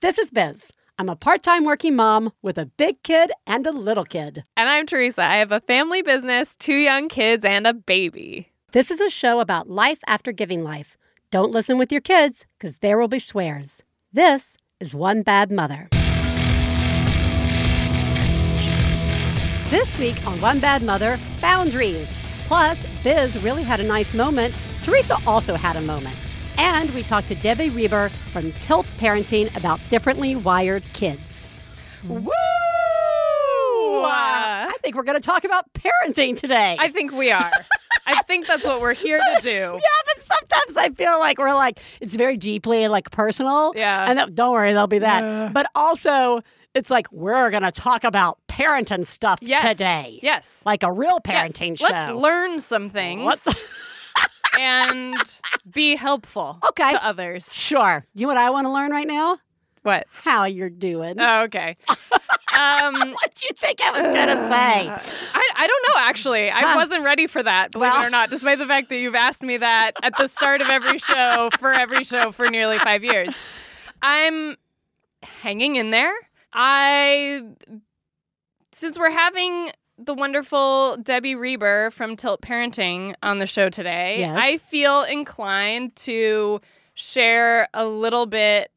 This is Biz. I'm a part time working mom with a big kid and a little kid. And I'm Theresa. I have a family business, two young kids, and a baby. This is a show about life after giving life. Don't listen with your kids, because there will be swears. This is One Bad Mother. This week on One Bad Mother, boundaries. Plus, Biz really had a nice moment. Theresa also had a moment. And we talked to Debbie Reber from Tilt Parenting about differently wired kids. Woo! I think we're going to talk about parenting today. I think we are. I think that's what we're here to do. Yeah, but sometimes I feel like we're like it's very deeply like personal. Yeah. and th- don't worry, there'll be that. Yeah. But also, it's like we're gonna talk about parenting stuff Yes. today, Yes. like a real Yes. parenting show. Let's learn some things and be helpful Okay. to others. sure. You know what I want to learn right now? What? How you're doing? Oh, okay. Um, what do you think I was gonna say? I, I don't know, actually. I Huh. wasn't ready for that, believe Well- it or not, despite the fact that you've asked me that at the start of every show for every show for nearly five years. I'm hanging in there. I, since we're having the wonderful Debbie Reber from Tilt Parenting on the show today, Yes. I feel inclined to share a little bit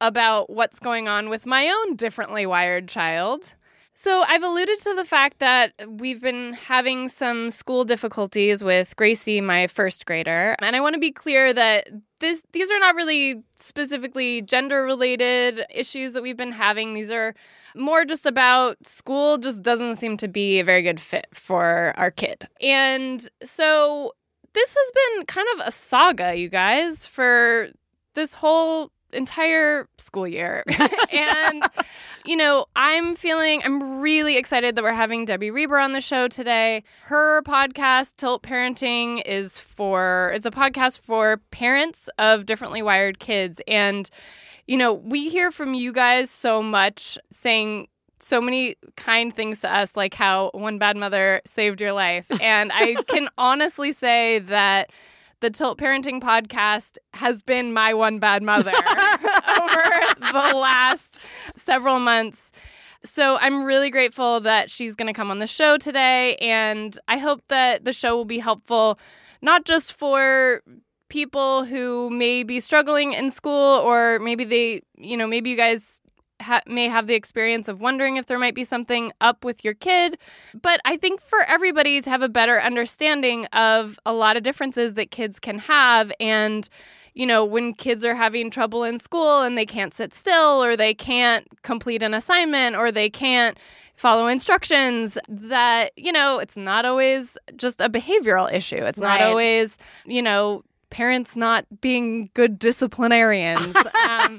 about what's going on with my own differently wired child. So, I've alluded to the fact that we've been having some school difficulties with Gracie, my first grader. And I want to be clear that this these are not really specifically gender related issues that we've been having. These are more just about school just doesn't seem to be a very good fit for our kid. And so this has been kind of a saga, you guys, for this whole entire school year. and you know, I'm feeling, I'm really excited that we're having Debbie Reber on the show today. Her podcast, Tilt Parenting, is for, is a podcast for parents of differently wired kids. And, you know, we hear from you guys so much saying, so many kind things to us, like how one bad mother saved your life. And I can honestly say that the Tilt Parenting podcast has been my one bad mother over the last several months. So I'm really grateful that she's going to come on the show today. And I hope that the show will be helpful, not just for people who may be struggling in school, or maybe they, you know, maybe you guys ha- may have the experience of wondering if there might be something up with your kid. But I think for everybody to have a better understanding of a lot of differences that kids can have and you know, when kids are having trouble in school and they can't sit still or they can't complete an assignment or they can't follow instructions, that, you know, it's not always just a behavioral issue. It's Right. not always, you know, parents not being good disciplinarians. um,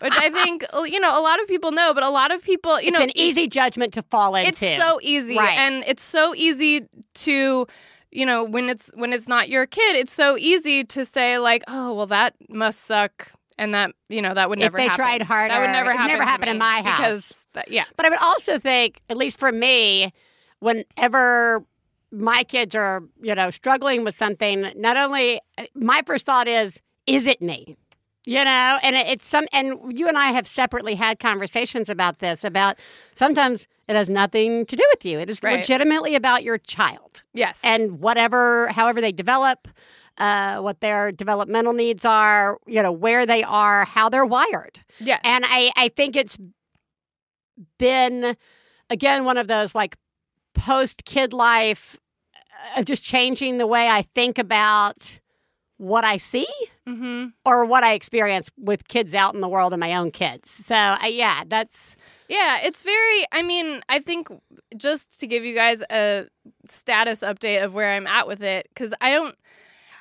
which I think, you know, a lot of people know, but a lot of people, you know it's know, an easy judgment to fall into. it's so easy Right. and it's so easy to you know when it's when it's not your kid it's so easy to say like oh well that must suck and that you know that would never. If they happen. tried harder, that would never happen never to happened in my house. because that, yeah But I would also think, at least for me, whenever my kids are, you know, struggling with something, not only my first thought is, is it me? You know, and it, it's some, and you and I have separately had conversations about this. About sometimes it has nothing to do with you. It is Right. legitimately about your child yes and whatever, however they develop, uh, what their developmental needs are, you know, where they are, how they're wired. Yeah. And I, I think it's been, again, one of those like post kid life, uh, just changing the way I think about what I see hmm or what I experience with kids out in the world and my own kids. So, uh, yeah, that's Yeah, it's very, I mean, I think just to give you guys a status update of where I'm at with it, because I don't.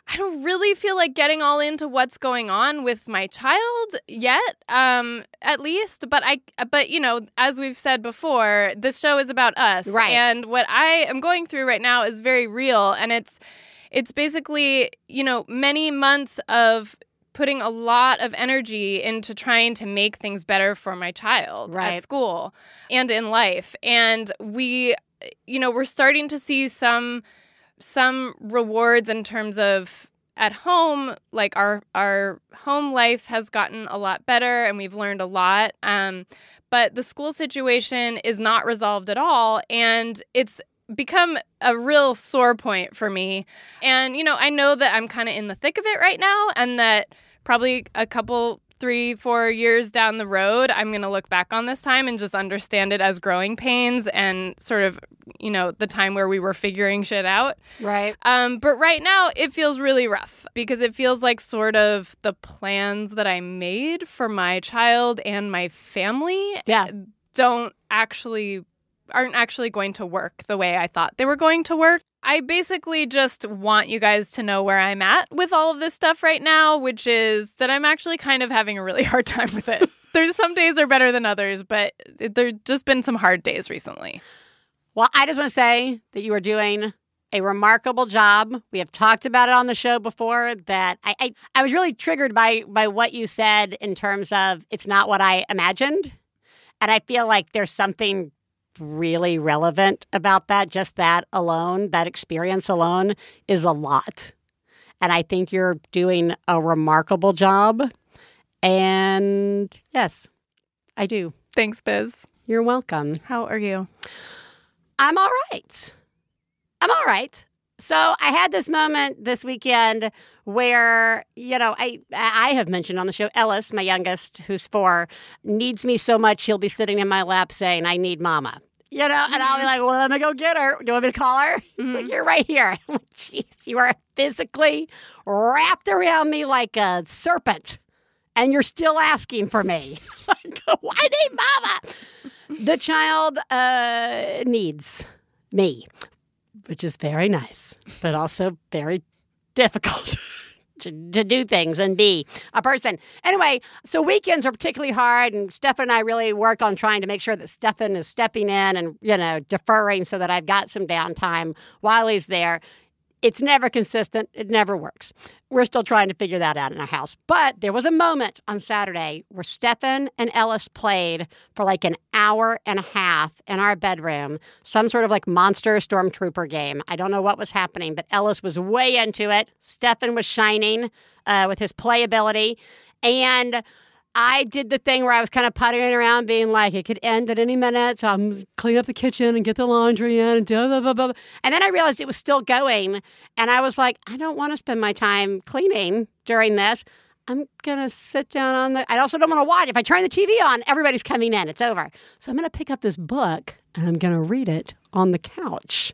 I don't really feel like getting all into what's going on with my child yet, um, at least. But I, but you know, as we've said before, this show is about us, Right. And what I am going through right now is very real, and it's, it's basically, you know, many months of putting a lot of energy into trying to make things better for my child Right. at school and in life. And we, you know, we're starting to see some some rewards in terms of at home, like our our home life has gotten a lot better and we've learned a lot. Um, but the school situation is not resolved at all, and it's become a real sore point for me. And you know, I know that I'm kind of in the thick of it right now, and that probably a couple three, four years down the road, I'm going to look back on this time and just understand it as growing pains and sort of, you know, the time where we were figuring shit out. Right. Um, but right now, it feels really rough because it feels like sort of the plans that I made for my child and my family Yeah. don't actually aren't actually going to work the way I thought they were going to work. I basically just want you guys to know where I'm at with all of this stuff right now, which is that I'm actually kind of having a really hard time with it. There's some days are better than others, but there's just been some hard days recently. Well, I just want to say that you are doing a remarkable job. We have talked about it on the show before. That I, I, I was really triggered by by what you said in terms of it's not what I imagined, and I feel like there's something really relevant about that. Just that alone, that experience alone, is a lot, and I think you're doing a remarkable job. And yes, I do. Thanks, Biz. You're welcome. How are you? I'm all right. I'm all right. So I had this moment this weekend where you know I I have mentioned on the show Ellis, my youngest, who's four, needs me so much he'll be sitting in my lap saying I need mama. You know, and I'll be like, "Well, let me go get her. Do you want me to call her? Like, You're right here." Jeez, you are physically wrapped around me like a serpent, and you're still asking for me. Like, I need mama. The child uh, needs me, which is very nice, but also very difficult to, to do things and be a person. Anyway, so weekends are particularly hard, and Stefan and I really work on trying to make sure that Stefan is stepping in and, you know, deferring so that I've got some downtime while he's there. It's never consistent. It never works. We're still trying to figure that out in our house. But there was a moment on Saturday where Stefan and Ellis played for like an hour and a half in our bedroom, some sort of like monster stormtrooper game. I don't know what was happening, but Ellis was way into it. Stefan was shining uh, with his playability. And I did the thing where I was kind of puttering around, being like, it could end at any minute. So I'm clean up the kitchen and get the laundry in and blah, blah, blah, blah. And then I realized it was still going. And I was like, I don't want to spend my time cleaning during this. I'm to sit down on the. I also don't want to watch. If I turn the TV on, everybody's coming in. It's over. So I'm to pick up this book and I'm to read it on the couch.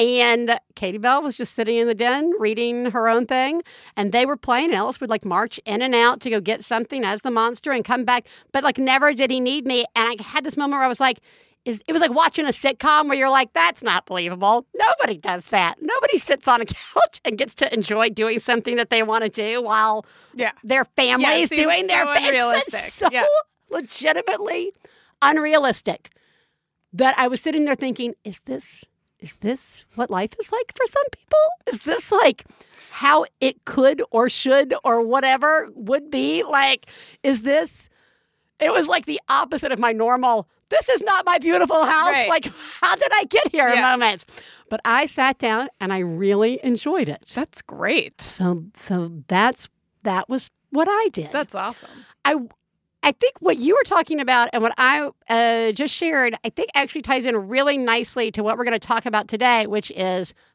And Katie Bell was just sitting in the den reading her own thing. And they were playing. And Ellis would like march in and out to go get something as the monster and come back. But like never did he need me. And I had this moment where I was like, is, it was like watching a sitcom where you're like, that's not believable. Nobody does that. Nobody sits on a couch and gets to enjoy doing something that they want to do while Yeah. their family's seems doing their so best. unrealistic. It's so Yeah. legitimately unrealistic that I was sitting there thinking, is this is this what life is like for some people? Is this like how it could or should or whatever would be? Like, is this it was like the opposite of my normal this is not my beautiful house. Right. Like, how did I get here Yeah. moments? But I sat down and I really enjoyed it. That's great. So so that's that was what I did. That's awesome. I I think what you were talking about and what I uh, just shared, I think actually ties in really nicely to what we're going to talk about today, which is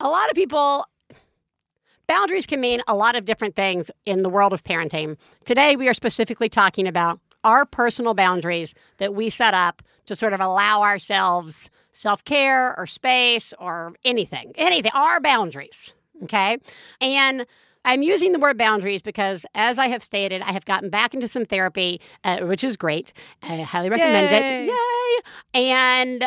a lot of people, boundaries can mean a lot of different things in the world of parenting. Today, we are specifically talking about our personal boundaries that we set up to sort of allow ourselves self care or space or anything, anything, our boundaries. Okay. And I'm using the word boundaries because, as I have stated, I have gotten back into some therapy, uh, which is great. I highly recommend Yay. it. Yay. And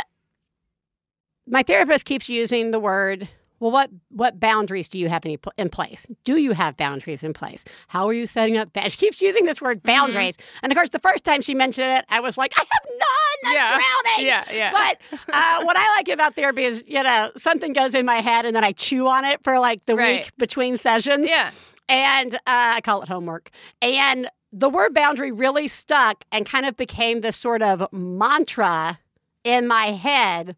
my therapist keeps using the word Well, what what boundaries do you have in, in place? Do you have boundaries in place? How are you setting up? Ba-? She keeps using this word boundaries, and of course, the first time she mentioned it, I was like, I have none. I'm Yeah. drowning. Yeah, yeah. But uh, what I like about therapy is, you know, something goes in my head, and then I chew on it for like the Right. week between sessions. Yeah. And uh, I call it homework. And the word boundary really stuck and kind of became this sort of mantra in my head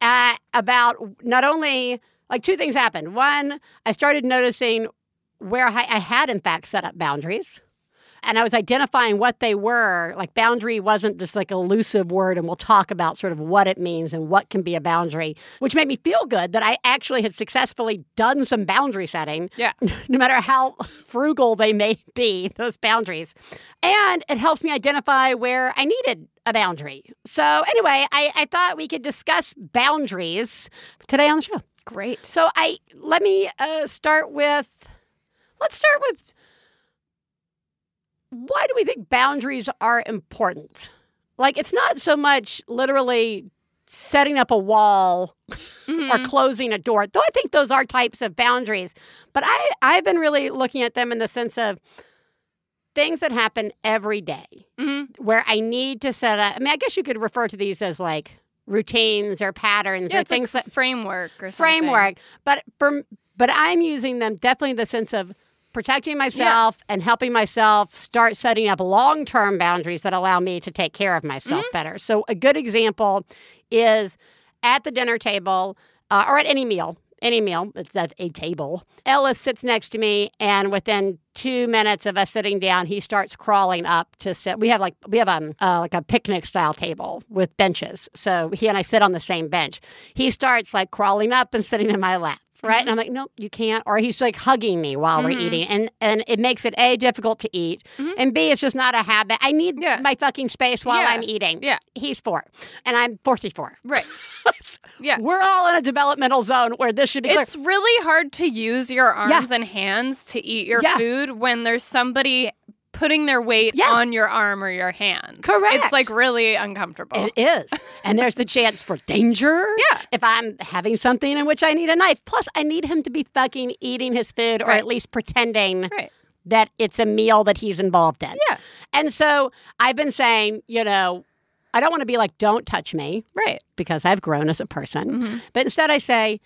uh, about not only like two things happened. One, I started noticing where I, I had, in fact, set up boundaries. And I was identifying what they were. Like, boundary wasn't just like elusive word, and we'll talk about sort of what it means and what can be a boundary, which made me feel good that I actually had successfully done some boundary setting Yeah. no matter how frugal they may be, those boundaries. And it helps me identify where I needed a boundary. So, anyway, I, I thought we could discuss boundaries today on the show. Great. So, I let me uh, start with let's start with why do we think boundaries are important? Like, it's not so much literally setting up a wall Mhm. or closing a door. Though I think those are types of boundaries. But I, I've been really looking at them in the sense of things that happen every day Mhm. where I need to set up. I mean, I guess you could refer to these as like routines or patterns Yeah, or it's like things that framework or something. framework. But for but I'm using them definitely in the sense of protecting myself and helping myself start setting up long-term boundaries that allow me to take care of myself Mm-hmm. better. So a good example is at the dinner table uh, or at any meal. Any meal, it's at a table. Ellis sits next to me, and within two minutes of us sitting down, he starts crawling up to sit. We have like we have um uh, like a picnic style table with benches, so he and I sit on the same bench. He starts like crawling up and sitting in my lap. Right, and I'm like, nope, you can't. Or he's like hugging me while we're Mhm. eating, and and it makes it a difficult to eat, Mhm. and b it's just not a habit. I need Yeah. my fucking space while Yeah. I'm eating. Yeah. he's four, and I'm 44. Right. Yeah. We're all in a developmental zone where this should be clear. It's really hard to use your arms and hands to eat your Yeah. food when there's somebody putting their weight Yeah. on your arm or your hand. Correct. It's like really uncomfortable. It is. And there's the chance for danger. Yeah. If I'm having something in which I need a knife. Plus, I need him to be fucking eating his food or Right. at least pretending right. that it's a meal that he's involved in. Yeah. And so I've been saying, you know, I don't want to be like, don't touch me Right. because I've grown as a person. Mhm. But instead, I say,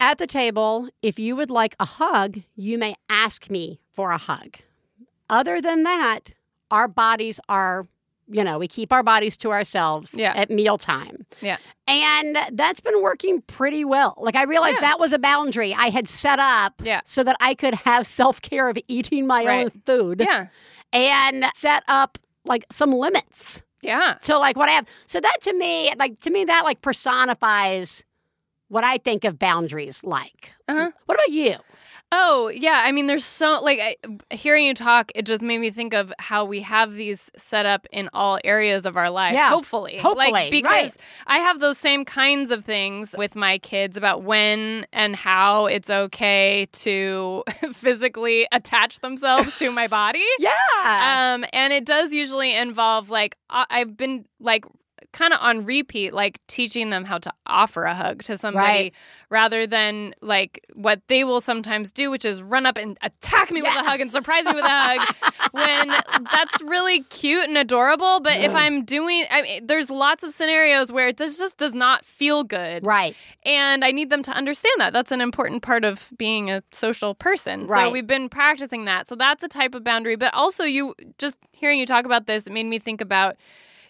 at the table, if you would like a hug, you may ask me for a hug. Other than that, our bodies are, you know, we keep our bodies to ourselves Yeah. at mealtime. Yeah. And that's been working pretty well. Like, I realized Yeah. that was a boundary I had set up Yeah. so that I could have self care of eating my own food Yeah. and set up like some limits. Yeah. So like what I have. So that to me, like to me, that like personifies what I think of boundaries like. Uh-huh. What about you? Oh, yeah. I mean, there's so, like, I, hearing you talk, it just made me think of how we have these set up in all areas of our life. Yeah. Hopefully. Hopefully, Like, because right. I have those same kinds of things with my kids about when and how it's okay to physically attach themselves to my body. Yeah. Um, and it does usually involve like I- I've been like kind of on repeat, like teaching them how to offer a hug to somebody Right. rather than like what they will sometimes do, which is run up and attack me with a hug and surprise me with a hug. when that's really cute and adorable, but if I'm doing, I mean, there's lots of scenarios where it does, just does not feel good, right. and I need them to understand that. That's an important part of being a social person. Right. So we've been practicing that. So that's a type of boundary. But also, you just hearing you talk about this, it made me think about,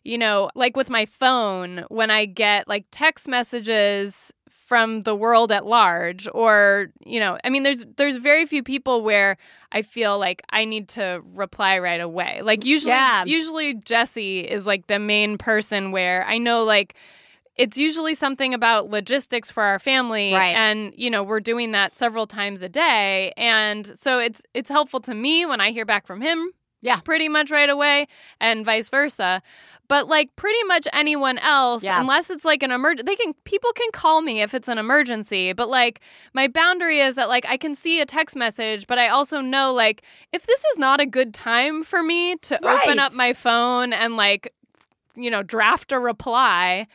you know, like with my phone, when I get like text messages from the world at large or you know i mean there's there's very few people where i feel like i need to reply right away like usually Yeah. usually jesse is like the main person where i know like it's usually something about logistics for our family Right. and you know we're doing that several times a day and so it's it's helpful to me when i hear back from him Yeah. pretty much right away and vice versa but like pretty much anyone else Yeah. unless it's like an emergency, they can people can call me if it's an emergency but like my boundary is that like i can see a text message but i also know like if this is not a good time for me to open up my phone and like you know draft a reply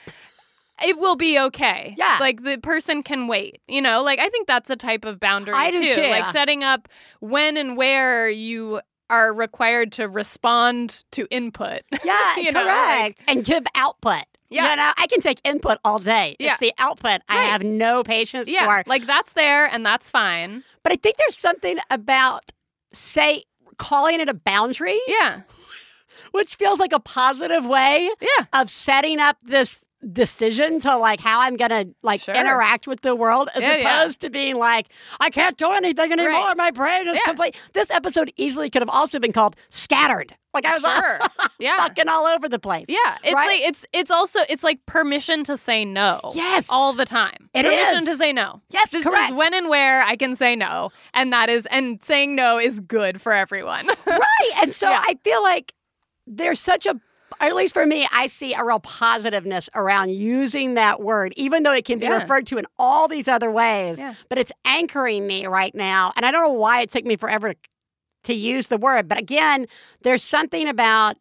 it will be okay. Yeah. Like the person can wait. You know, like I think that's a type of boundary I too. Like setting up when and where you are required to respond to input. Yeah, You know, correct. and give output. Yeah. You know, I can take input all day. Yeah. It's the output I have no patience yeah. for. Like that's there and that's fine. But I think there's something about, say, calling it a boundary, Yeah. which feels like a positive way Yeah. of setting up this decision to like how I'm gonna like Sure. interact with the world as Yeah, yeah. opposed to being like, I can't do anything anymore. Right. My brain is Yeah. complete. This episode easily could have also been called scattered. Like I was Sure. Yeah. fucking all over the place. Yeah, it's Right? like it's it's also it's like permission to say no. Yes. all the time. It permission is. to say no. Yes, this correct. is when and where I can say no, and that is and saying no is good for everyone. right. And so Yeah. I feel like there's such a, or at least for me, I see a real positiveness around using that word, even though it can be Yeah. referred to in all these other ways. Yeah. But it's anchoring me right now. And I don't know why it took me forever to use the word. But again, there's something about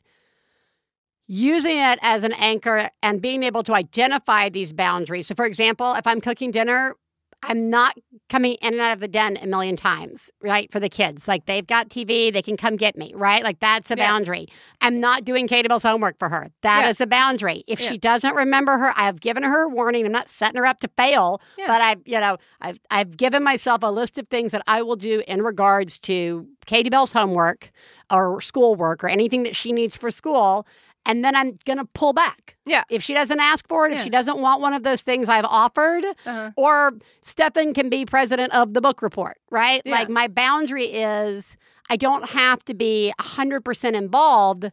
using it as an anchor and being able to identify these boundaries. So, for example, if I'm cooking dinner, I'm not coming in and out of the den a million times, right? For the kids. Like they've got TV, they can come get me, right? Like that's a Yeah. boundary. I'm not doing Kate Bell's homework for her. That is Yeah. a boundary. If Yeah. she doesn't remember her, I've given her a warning. I'm not setting her up to fail, but I've, you know, I've I've given myself a list of things that I will do in regards to Katie Bell's homework or schoolwork or anything that she needs for school. And then I'm gonna pull back. Yeah. If she doesn't ask for it, if she doesn't want one of those things I've offered, Uh-huh. or Stefan can be president of the book report, right? Yeah. Like my boundary is I don't have to be 100% involved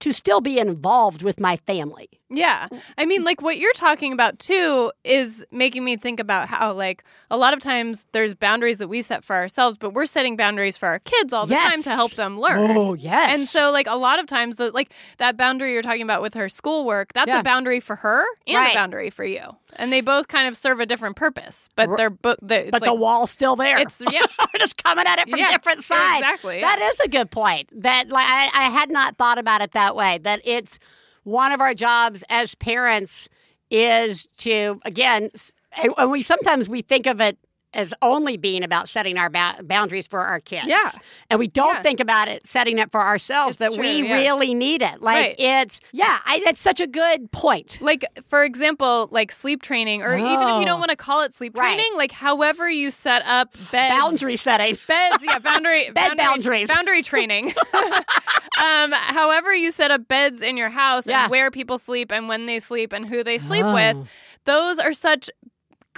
to still be involved with my family. Yeah. I mean, like what you're talking about too is making me think about how, like, a lot of times there's boundaries that we set for ourselves, but we're setting boundaries for our kids all the Yes. time to help them learn. Oh, yes. And so, like, a lot of times, the, like, that boundary you're talking about with her schoolwork, that's Yeah. a boundary for her and Right. a boundary for you. And they both kind of serve a different purpose, but they're both, but like, the wall's still there. it's, yeah, We're just coming at it from Yeah, different sides. exactly. That is a good point. That like I, I had not thought about it that way. That it's one of our jobs as parents is to again, and we sometimes we think of it as only being about setting our ba- boundaries for our kids. Yeah. and we don't Yeah. think about it setting it for ourselves. It's that true, we yeah. really need it. Like Right. it's yeah, I, that's such a good point. like for example like sleep training or even if you Oh. don't want to call it sleep Right. training like however you set up beds Boundary setting. beds yeah boundary Bed boundary, boundaries. boundary training um however you set up beds in your house Yeah. and where people sleep and when they sleep and who they sleep Oh. with those are such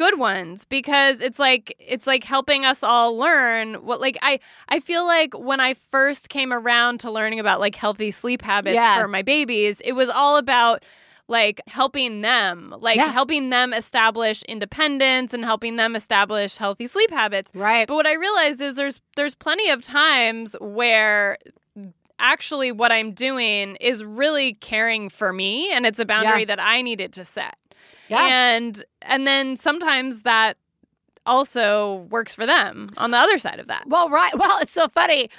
good ones because it's like it's like helping us all learn what like I I feel like when I first came around to learning about like healthy sleep habits Yeah. for my babies it was all about like helping them like Yeah. helping them establish independence and helping them establish healthy sleep habits Right. but what I realized is there's there's plenty of times where actually what I'm doing is really caring for me and it's a boundary Yeah. that I needed to set. Yeah. And and then sometimes that also works for them on the other side of that. Well, right. Well, it's so funny.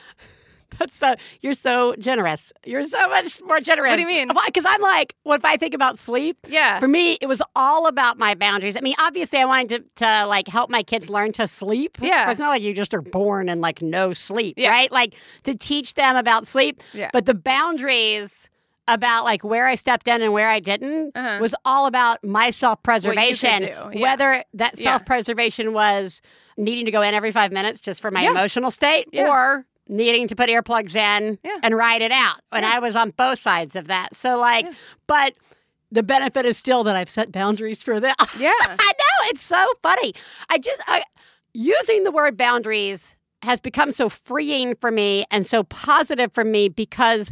That's so you're so generous. You're so much more generous. What do you mean? Because I'm like, what if I think about sleep? Yeah. For me, it was all about my boundaries. I mean, obviously, I wanted to, to like help my kids learn to sleep. Yeah. it's not like you just are born and like no sleep, Yeah. right? Like to teach them about sleep. Yeah. But the boundaries about like where I stepped in and where I didn't Uh-huh. was all about my self preservation. yeah. Whether that self preservation was needing to go in every five minutes just for my Yeah. emotional state Yeah. or needing to put earplugs in Yeah. and ride it out. And Yeah. I was on both sides of that. So, like, Yeah. but the benefit is still that I've set boundaries for them. Yeah. I know it's so funny. I just I, using the word boundaries has become so freeing for me and so positive for me because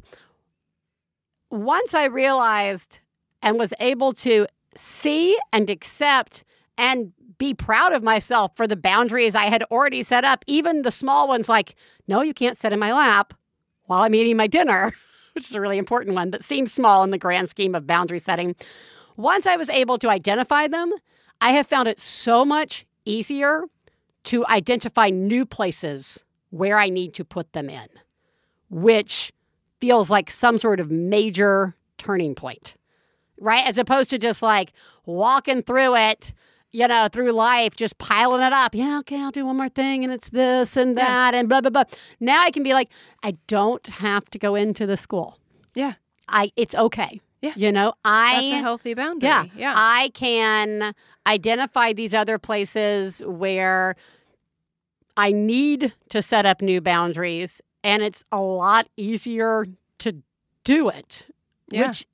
once I realized and was able to see and accept and be proud of myself for the boundaries I had already set up, even the small ones like, no, you can't sit in my lap while I'm eating my dinner, which is a really important one, but seems small in the grand scheme of boundary setting. Once I was able to identify them, I have found it so much easier to identify new places where I need to put them in, which feels like some sort of major turning point. right? As opposed to just like walking through it, you know, through life, just piling it up. Yeah, okay, I'll do one more thing and it's this and Yeah. that and blah, blah, blah. Now I can be like, I don't have to go into the school. Yeah. I it's okay. Yeah. You know, I That's a healthy boundary. yeah. Yeah. I can identify these other places where I need to set up new boundaries and it's a lot easier to do it. Yeah. Which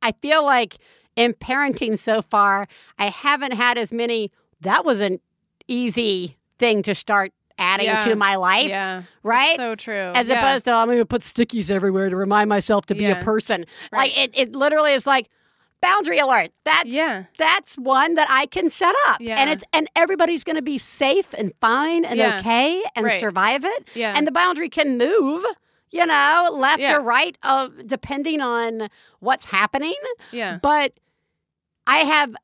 I feel like in parenting so far, I haven't had as many that was an easy thing to start adding Yeah. to my life. yeah. Right? So true. as Yeah. opposed to I'm going to put stickies everywhere to remind myself to be a person. Right. Like it, it literally is like boundary alert. That's Yeah. that's one that I can set up, Yeah. and it's and everybody's going to be safe and fine and Yeah. okay and Right. survive it. Yeah. And the boundary can move. You know, left Yeah. or right, uh, depending on what's happening. yeah. But I have,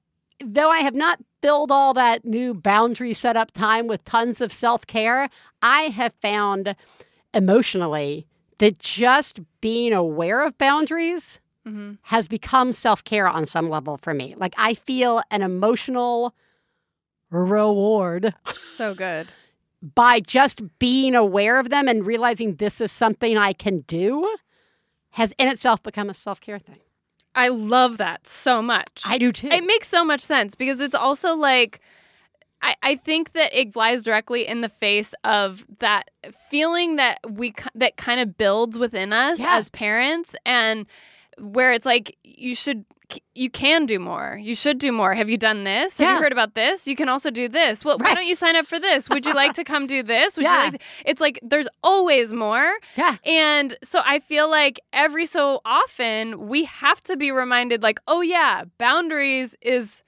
though I have not filled all that new boundary setup time with tons of self care, I have found emotionally that just being aware of boundaries hmm has become self care on some level for me. Like I feel an emotional reward So good. by just being aware of them and realizing this is something I can do has in itself become a self care thing. I love that so much. I do too. It makes so much sense because it's also like I, I think that it flies directly in the face of that feeling that we that kind of builds within us Yeah. as parents and where it's like you should you can do more. You should do more. Have you done this? Have Yeah. you heard about this? You can also do this. Well, why don't you sign up for this? Would you like to come do this? Would Yeah. you like to- it's like there's always more. yeah. And so I feel like every so often we have to be reminded, like, oh, yeah, boundaries is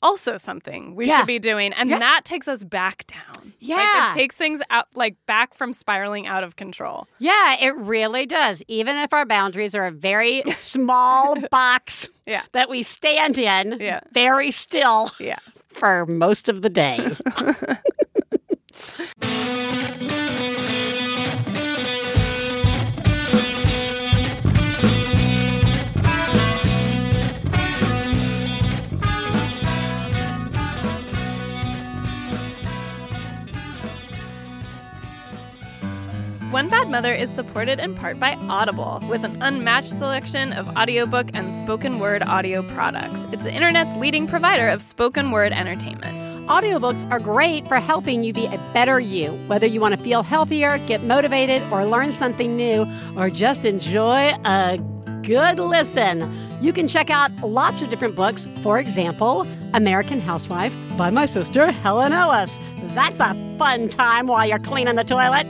also something we Yeah. should be doing. And Yeah. that takes us back down. Like, Yeah. it takes things out, like, back from spiraling out of control. Yeah, it really does. Even if our boundaries are a very small box Yeah. that we stand in Yeah. very still Yeah. for most of the day. One Bad Mother is supported in part by Audible, with an unmatched selection of audiobook and spoken word audio products. It's the internet's leading provider of spoken word entertainment. Audiobooks are great for helping you be a better you, whether you want to feel healthier, get motivated, or learn something new, or just enjoy a good listen. You can check out lots of different books. For example, American Housewife by my sister Helen Ellis. That's a fun time while you're cleaning the toilet.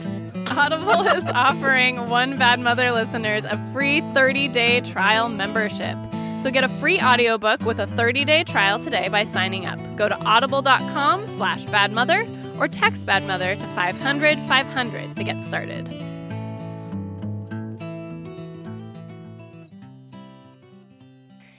Audible is offering One Bad Mother listeners a free 30-day trial membership. So get a free audiobook with a 30-day trial today by signing up. Go to audible.com slash badmother or text badmother to 500 500 to get started.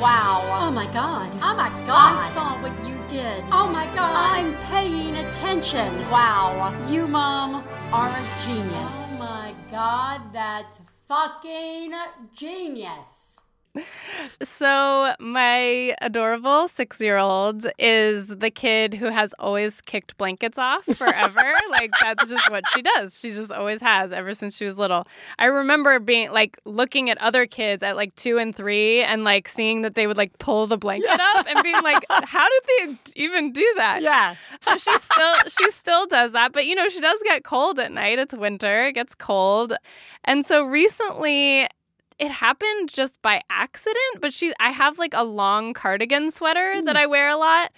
Wow. Oh my god. Oh my God. I saw what you did. Oh my god. I'm paying attention. Wow. You, Mom, are a genius. Oh my god, that's fucking genius. So, my adorable six year old is the kid who has always kicked blankets off forever. like, that's just what she does. She just always has ever since she was little. I remember being like looking at other kids at like two and three and like seeing that they would like pull the blanket up and being like, how did they even do that? Yeah. so she still she still does that but you know she does get cold at night it's winter it gets cold and so recently it happened just by accident but she i have like a long cardigan sweater that i wear a lot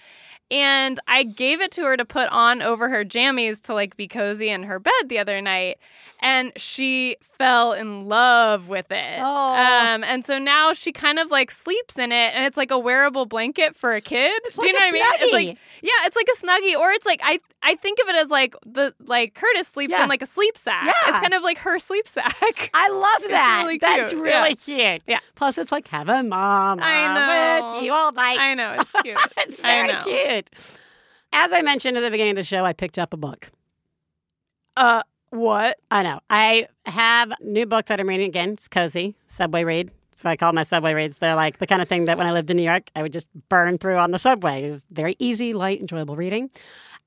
And I gave it to her to put on over her jammies to like be cozy in her bed the other night. And she fell in love with it. Oh. Um, and so now she kind of like sleeps in it and it's like a wearable blanket for a kid. Do you know what I mean? It's like yeah, it's like a snuggie, or it's like I I think of it as like the like Curtis sleeps Yeah. in like a sleep sack. Yeah. It's kind of like her sleep sack. I love that. really That's cute. really Yeah. cute. Yeah. Plus, it's like having mom I know. with you all night. I know it's cute. it's very cute. As I mentioned at the beginning of the show, I picked up a book. Uh, What? I know. I have a new book that I'm reading again. It's cozy, subway read. That's what I call my subway reads. They're like the kind of thing that when I lived in New York, I would just burn through on the subway. It was very easy, light, enjoyable reading.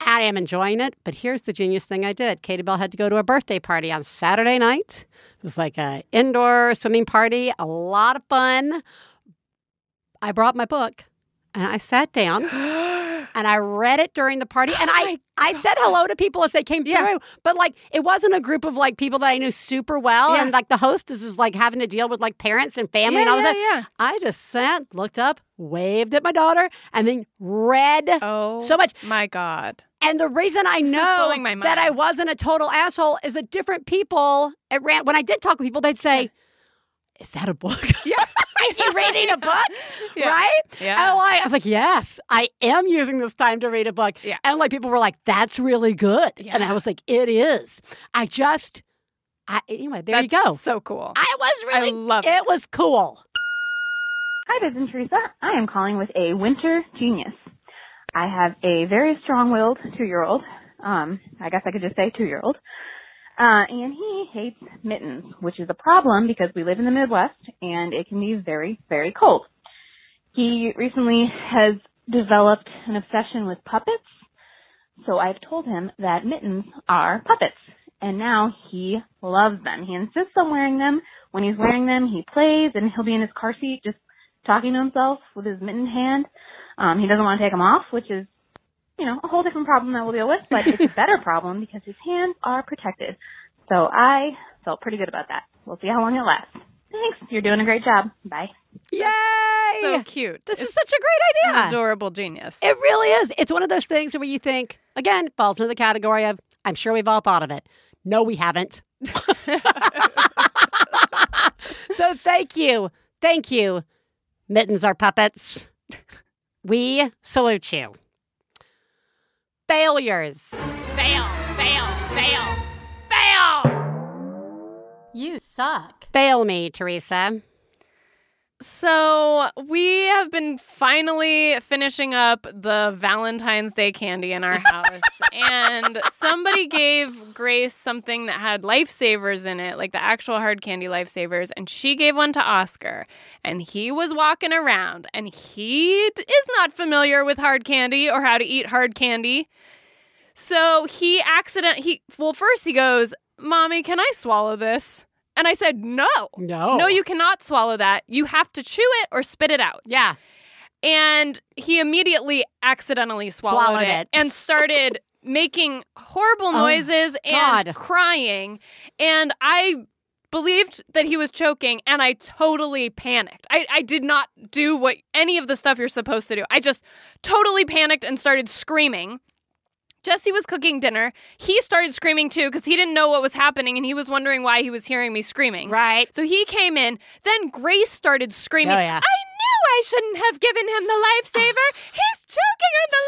I am enjoying it, but here's the genius thing I did. Katie Bell had to go to a birthday party on Saturday night. It was like a indoor swimming party, a lot of fun. I brought my book and I sat down and I read it during the party. And I, I said hello to people as they came Yeah. through. But like, it wasn't a group of like people that I knew super well. Yeah. And like the hostess is like having to deal with like parents and family and all yeah, that. yeah. I just sat, looked up, waved at my daughter, and then read Oh, so much. My God. And the reason I know that I wasn't a total asshole is that different people at Rand, when I did talk with people, they'd say, Is that a book? Yeah. Are you reading a book? Yeah. Right? Yeah. And like, I was like, Yes, I am using this time to read a book. Yeah. And like people were like, That's really good. And I was like, It is. I just I anyway, there you go. So cool. I was really I love it. it was cool. Hi, this is Teresa. I am calling with a winter genius. I have a very strong-willed two-year-old. Um, I guess I could just say two-year-old. Uh, and he hates mittens, which is a problem because we live in the Midwest and it can be very, very cold. He recently has developed an obsession with puppets. So I've told him that mittens are puppets. And now he loves them. He insists on wearing them. When he's wearing them, he plays and he'll be in his car seat just talking to himself with his mitten hand. Um, he doesn't want to take them off, which is, you know, a whole different problem that we'll deal with, but it's a better problem because his hands are protected. So I felt pretty good about that. We'll see how long it lasts. Thanks. You're doing a great job. Bye. Yay! so cute. this It's is such a great an idea. adorable genius. It really is. It's one of those things where you think, again, falls into the category of, I'm sure we've all thought of it. No, we haven't. so thank you. Thank you, Mittens are puppets. We salute you. Failures. fail, fail, fail, fail. You suck. Fail me, Theresa. So we have been finally finishing up the Valentine's Day candy in our house, and somebody gave Grace something that had lifesavers in it, like the actual hard candy lifesavers, and she gave one to Oscar, and he was walking around, and he d- is not familiar with hard candy or how to eat hard candy. So he accident he well first he goes, "Mommy, can I swallow this?" And I said, "No." No. No, you cannot swallow that. You have to chew it or spit it out. Yeah. And he immediately accidentally swallowed, Swallowed it, it. and started making horrible Oh, noises and God. crying. And I believed that he was choking and I totally panicked. I, I did not do what any of the stuff you're supposed to do. I just totally panicked and started screaming. Jesse was cooking dinner. He started screaming too because he didn't know what was happening and he was wondering why he was hearing me screaming. Right. So he came in. Then Grace started screaming. Oh, yeah. I I shouldn't have given him the lifesaver. He's choking on the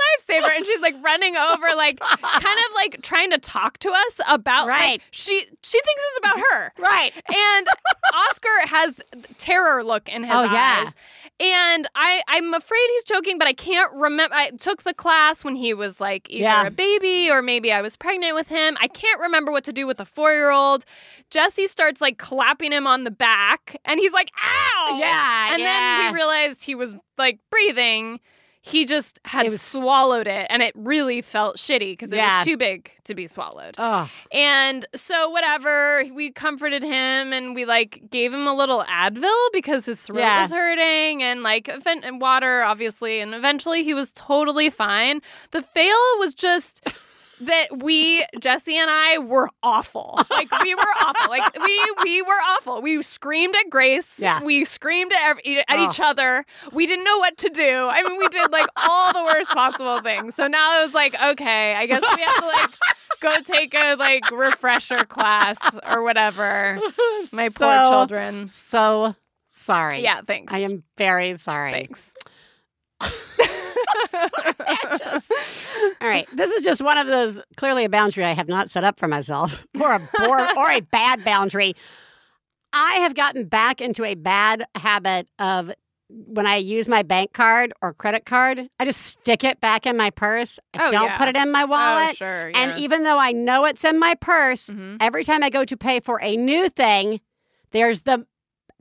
lifesaver. And she's like running over, like kind of like trying to talk to us about like, Right. she she thinks it's about her. Right. And Oscar has terror look in his Oh, yeah. eyes. And I, I'm afraid he's choking, but I can't remember. I took the class when he was like either Yeah. a baby or maybe I was pregnant with him. I can't remember what to do with a four year old. Jesse starts like clapping him on the back and he's like, ow! Yeah. And yeah. then we realized he was like breathing. He just had It was- swallowed it and it really felt shitty because it Yeah. was too big to be swallowed. Oh. And so whatever, we comforted him and we like gave him a little Advil because his throat Yeah. was hurting and like and water obviously and eventually he was totally fine. The fail was just that we Jesse and I were awful. Like we were awful. Like we we were awful. We screamed at Grace. Yeah. We screamed at, every, at Oh. each other. We didn't know what to do. I mean, we did like all the worst possible things. So now it was like, okay, I guess we have to like go take a like refresher class or whatever. My poor children. So sorry. Yeah, thanks. I am very sorry. Thanks. All right. This is just one of those clearly a boundary I have not set up for myself or a or, or a bad boundary. I have gotten back into a bad habit of when I use my bank card or credit card, I just stick it back in my purse. I Oh, don't yeah. put it in my wallet. Oh, sure. And even though I know it's in my purse, Mhm. every time I go to pay for a new thing, there's the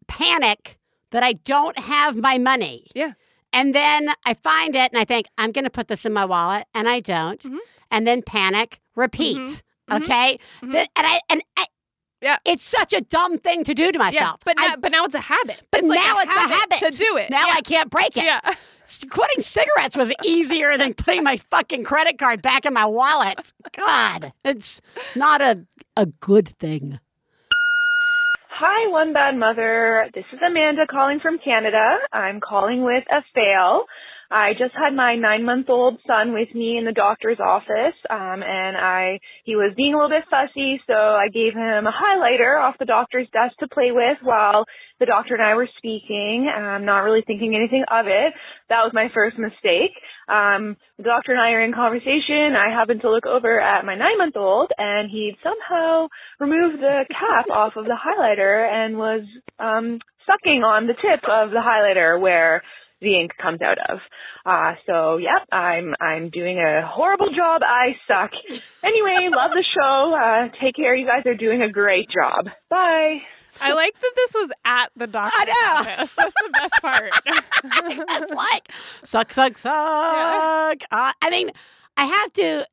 panic that I don't have my money. Yeah. And then I find it and I think, I'm going to put this in my wallet, and I don't. Mhm. And then panic, repeat. Mhm. Mhm. Okay. Mhm. Th- and I, and I, Yeah. it's such a dumb thing to do to yeah, myself. but I- now, but now it's a habit. But it's like now a it's a habit. to do it. now yeah. I can't break it. Yeah. Quitting cigarettes was easier than putting my fucking credit card back in my wallet. God, it's not a a good thing. Hi, One Bad Mother. This is Amanda calling from Canada. I'm calling with a fail. I just had my nine month old son with me in the doctor's office, um, and I he was being a little bit fussy, so I gave him a highlighter off the doctor's desk to play with while the doctor and I were speaking. I'm not really thinking anything of it. That was my first mistake. Um, the doctor and I are in conversation. I happen to look over at my nine month old, and he'd somehow removed the cap off of the highlighter and was um, sucking on the tip of the highlighter where the ink comes out of. Uh, so yep, I'm I'm doing a horrible job. I suck. Anyway, love the show. Uh, take care. You guys are doing a great job. Bye. I like that this was at the doctor's I know. office. That's the best part. It's like suck, suck, suck. Uh, I mean, I have to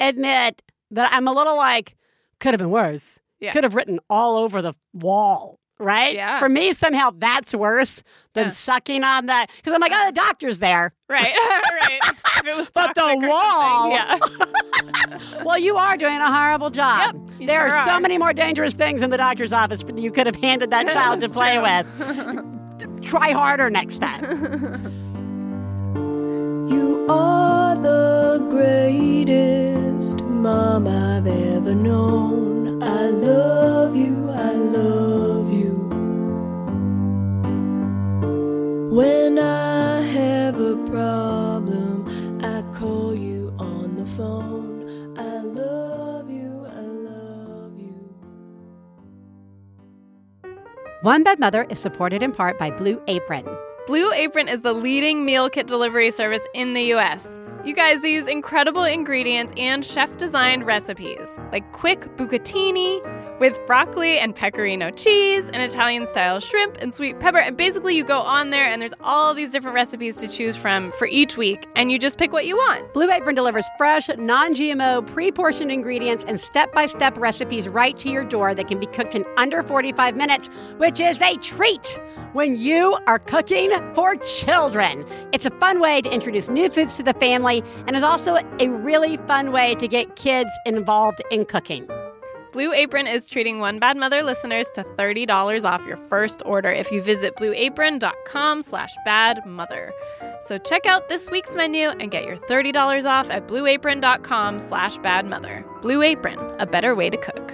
admit that I'm a little like could have been worse. Yeah. Could have written all over the wall. Right? Yeah. For me, somehow that's worse than Yeah. sucking on that. Because I'm like, oh, the doctor's there. right, right. If it was But the wall- yeah. Well, you are doing a horrible job. Yep, you there sure are so are. many more dangerous things in the doctor's office that you could have handed that child to play true. with. Try harder next time. You are the greatest mom I've ever known. One Bad Mother is supported in part by Blue Apron. Blue Apron is the leading meal kit delivery service in the US. You guys, they use incredible ingredients and chef designed recipes like quick bucatini with broccoli and pecorino cheese, and Italian style shrimp and sweet pepper. And basically, you go on there and there's all these different recipes to choose from for each week, and you just pick what you want. Blue Apron delivers fresh, non GMO, pre portioned ingredients and step by step recipes right to your door that can be cooked in under 45 minutes, which is a treat when you are cooking for children. It's a fun way to introduce new foods to the family and is also a really fun way to get kids involved in cooking. Blue Apron is treating One Bad Mother listeners to $30 off your first order if you visit blueapron.com slash bad mother. So check out this week's menu and get your $30 off at blueapron.com slash bad mother. Blue Apron, a better way to cook.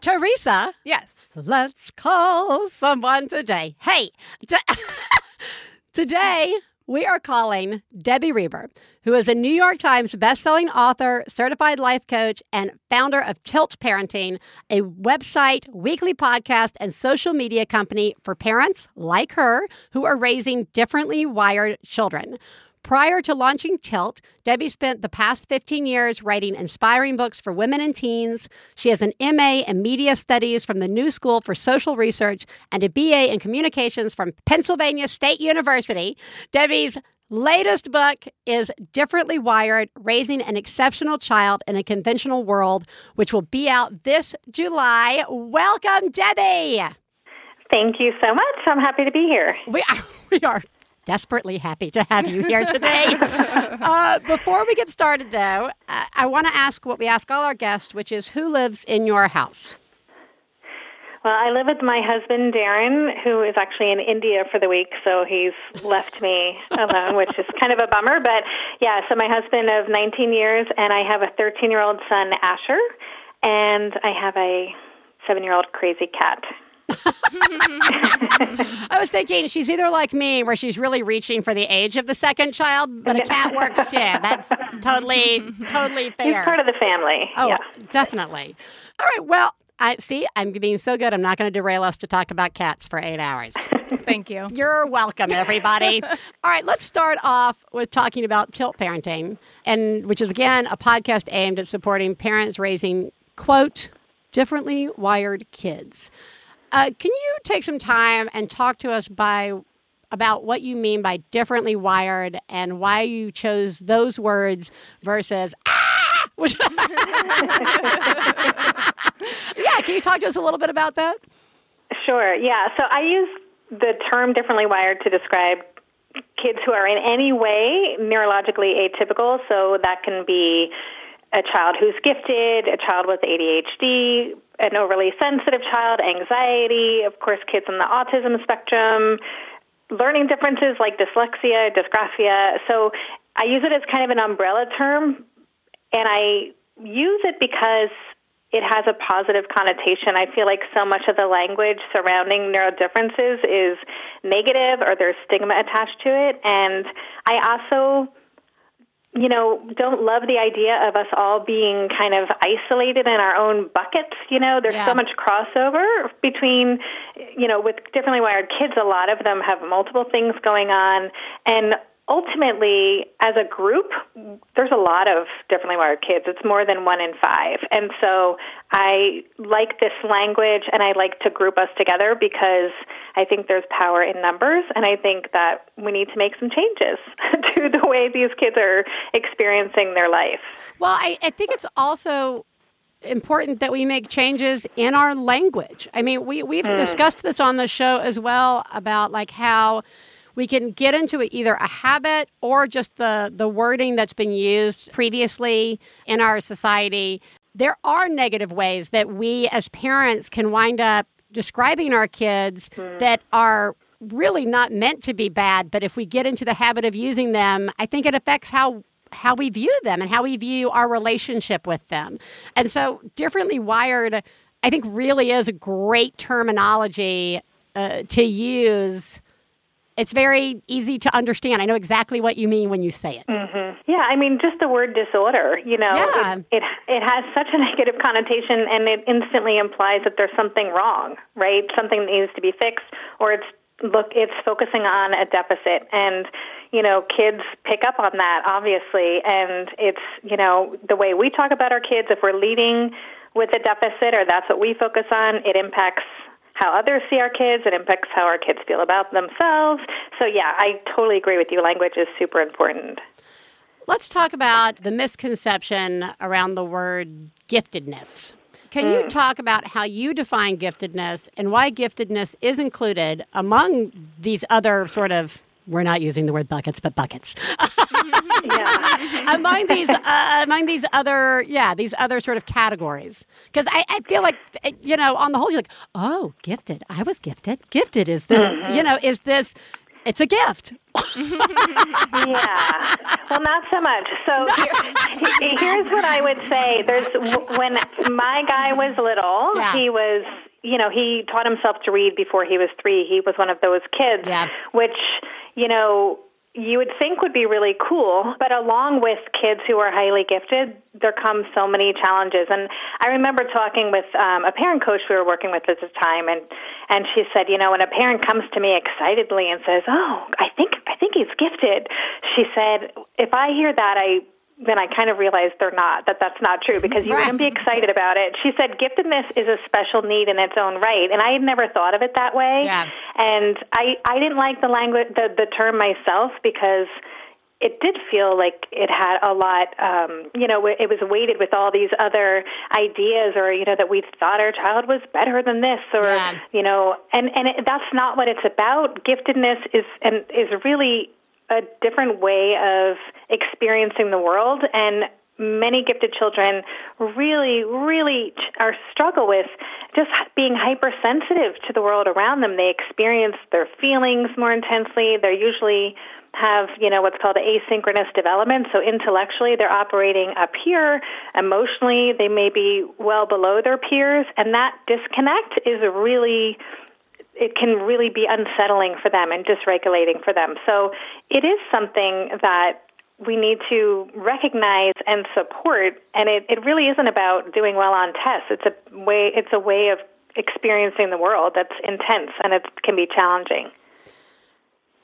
Theresa, Yes. let's call someone today. Hey, t- today we are calling Debbie Reber, who is a New York Times bestselling author, certified life coach, and founder of Tilt Parenting, a website, weekly podcast, and social media company for parents like her who are raising differently wired children. Prior to launching Tilt, Debbie spent the past 15 years writing inspiring books for women and teens. She has an MA in Media Studies from the New School for Social Research and a BA in Communications from Pennsylvania State University. Debbie's latest book is Differently Wired Raising an Exceptional Child in a Conventional World, which will be out this July. Welcome, Debbie. Thank you so much. I'm happy to be here. We are, we are desperately happy to have you here today. uh, before we get started, though, I, I want to ask what we ask all our guests, which is who lives in your house? Well, I live with my husband, Darren, who is actually in India for the week, so he's left me alone, which is kind of a bummer. But yeah, so my husband of 19 years, and I have a 13 year old son, Asher, and I have a seven year old crazy cat. I was thinking she's either like me, where she's really reaching for the age of the second child, but a cat works too. That's totally, totally fair. He's part of the family. Oh, yeah. definitely. All right. Well, I see. I'm being so good. I'm not going to derail us to talk about cats for eight hours. Thank you. You're welcome, everybody. All right, let's start off with talking about tilt parenting, and which is again a podcast aimed at supporting parents raising quote differently wired kids. Uh, can you take some time and talk to us by about what you mean by differently wired and why you chose those words versus ah? Can you talk to us a little bit about that? Sure. Yeah. So I use the term differently wired to describe kids who are in any way neurologically atypical. So that can be a child who's gifted, a child with ADHD, an overly sensitive child, anxiety, of course, kids on the autism spectrum, learning differences like dyslexia, dysgraphia. So I use it as kind of an umbrella term, and I use it because it has a positive connotation. I feel like so much of the language surrounding neurodifferences is negative or there's stigma attached to it. And I also, you know, don't love the idea of us all being kind of isolated in our own buckets. You know, there's Yeah. so much crossover between, you know, with differently wired kids, a lot of them have multiple things going on. And ultimately, as a group, there's a lot of differently wired kids. It's more than one in five. And so I like this language and I like to group us together because I think there's power in numbers. And I think that we need to make some changes to the way these kids are experiencing their life. Well, I, I think it's also important that we make changes in our language. I mean, we, we've hmm. discussed this on the show as well about like how we can get into either a habit or just the, the wording that's been used previously in our society. There are negative ways that we as parents can wind up describing our kids that are really not meant to be bad, but if we get into the habit of using them, I think it affects how how we view them and how we view our relationship with them. And so differently wired I think really is a great terminology uh, to use. It's very easy to understand. I know exactly what you mean when you say it. mhm Yeah, I mean, just the word disorder, you know, Yeah. it, it it has such a negative connotation, and it instantly implies that there's something wrong, right? Something that needs to be fixed, or it's look, it's focusing on a deficit, and you know, kids pick up on that obviously, and it's you know the way we talk about our kids. If we're leading with a deficit, or that's what we focus on, it impacts how others see our kids. It impacts how our kids feel about themselves. So yeah, I totally agree with you. Language is super important. Let's talk about the misconception around the word giftedness. Can you mm. talk about how you define giftedness and why giftedness is included among these other sort of, we're not using the word buckets, but buckets, Yeah. among these uh, among these other yeah these other sort of categories because I, I feel like eh, you know on the whole you're like oh gifted I was gifted gifted is this you know is this it's a gift Yeah. Well, not so much. So here, here's what I would say. There's when my guy was little, Yeah. he was, you know, he taught himself to read before he was 3. He was one of those kids Yeah. which, you know, you would think would be really cool, but along with kids who are highly gifted, there come so many challenges. And I remember talking with um, a parent coach we were working with at the time, and and she said, you know, when a parent comes to me excitedly and says, "Oh, I think I think he's gifted," she said, if I hear that, I then I kind of realized they're not, that that's not true because you Right. wouldn't be excited about it. She said giftedness is a special need in its own right. And I had never thought of it that way. Yeah. And I, I didn't like the language, the, the term myself because it did feel like it had a lot, um, you know, it was weighted with all these other ideas, or you know, that we thought our child was better than this, or Yeah. you know, and and it, that's not what it's about. Giftedness is and is really a different way of experiencing the world, and many gifted children really, really are struggle with just being hypersensitive to the world around them. They experience their feelings more intensely. They're usually have you know what's called asynchronous development so intellectually they're operating up here emotionally they may be well below their peers and that disconnect is a really it can really be unsettling for them and dysregulating for them. So it is something that we need to recognize and support and it, it really isn't about doing well on tests. It's a way it's a way of experiencing the world that's intense and it can be challenging.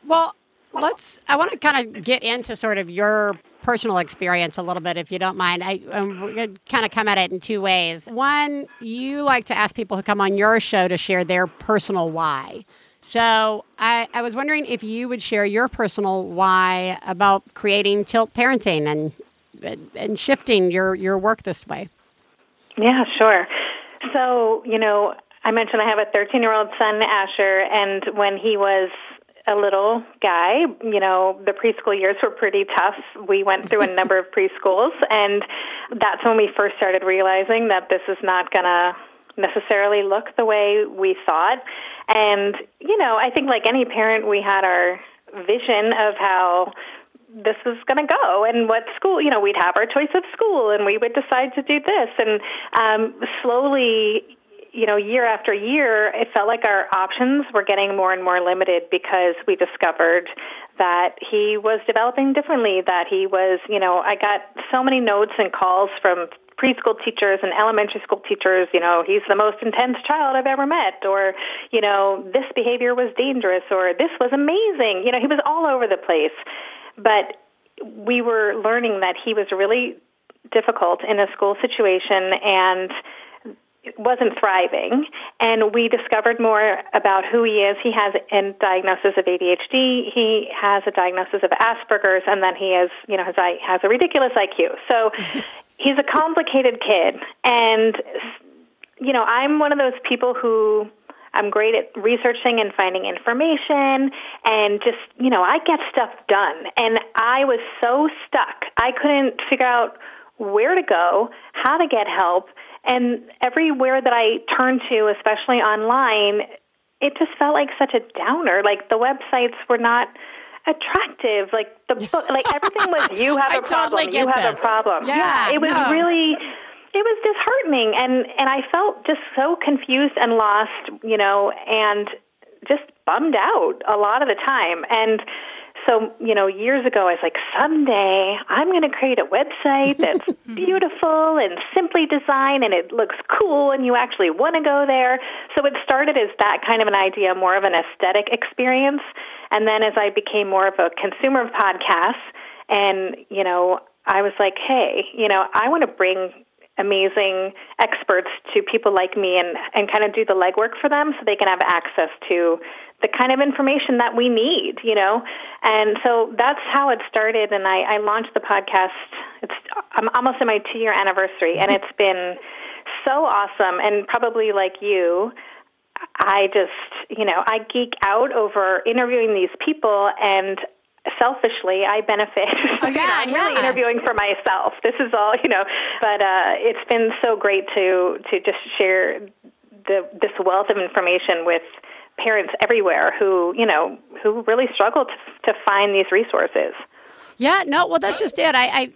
Well, let's. I want to kind of get into sort of your personal experience a little bit, if you don't mind. I um, going to kind of come at it in two ways. One, you like to ask people who come on your show to share their personal why. So I, I was wondering if you would share your personal why about creating Tilt Parenting and and shifting your, your work this way. Yeah, sure. So, you know, I mentioned I have a 13 year old son, Asher, and when he was a little guy, you know, the preschool years were pretty tough. We went through a number of preschools, and that's when we first started realizing that this is not going to necessarily look the way we thought. And, you know, I think like any parent, we had our vision of how this was going to go and what school you know we'd have our choice of school and we would decide to do this and um slowly you know year after year it felt like our options were getting more and more limited because we discovered that he was developing differently that he was you know i got so many notes and calls from preschool teachers and elementary school teachers, you know, he's the most intense child I've ever met, or, you know, this behavior was dangerous, or this was amazing. You know, he was all over the place. But we were learning that he was really difficult in a school situation and wasn't thriving and we discovered more about who he is he has a diagnosis of ADHD he has a diagnosis of Asperger's and then he has you know has has a ridiculous IQ so he's a complicated kid and you know I'm one of those people who I'm great at researching and finding information and just, you know, I get stuff done. And I was so stuck. I couldn't figure out where to go, how to get help. And everywhere that I turned to, especially online, it just felt like such a downer. Like the websites were not attractive. Like the book, like everything was you have a problem, totally you have a problem. Yeah, it was no. really it was disheartening and and I felt just so confused and lost, you know, and just bummed out a lot of the time. And so, you know, years ago I was like, someday I'm going to create a website that's beautiful and simply designed and it looks cool and you actually want to go there. So it started as that kind of an idea, more of an aesthetic experience. And then as I became more of a consumer of podcasts and, you know, I was like, hey, you know, I want to bring amazing experts to people like me and, and kind of do the legwork for them so they can have access to the kind of information that we need, you know? And so that's how it started. And I, I launched the podcast. It's, I'm almost in my two year anniversary, and it's been so awesome. And probably like you, I just, you know, I geek out over interviewing these people and selfishly I benefit. Oh, yeah, I'm really interviewing for myself. This is all, you know, but uh it's been so great to to just share the this wealth of information with parents everywhere who, you know, who really struggle to to find these resources. Yeah, no, well, that's just it. I, I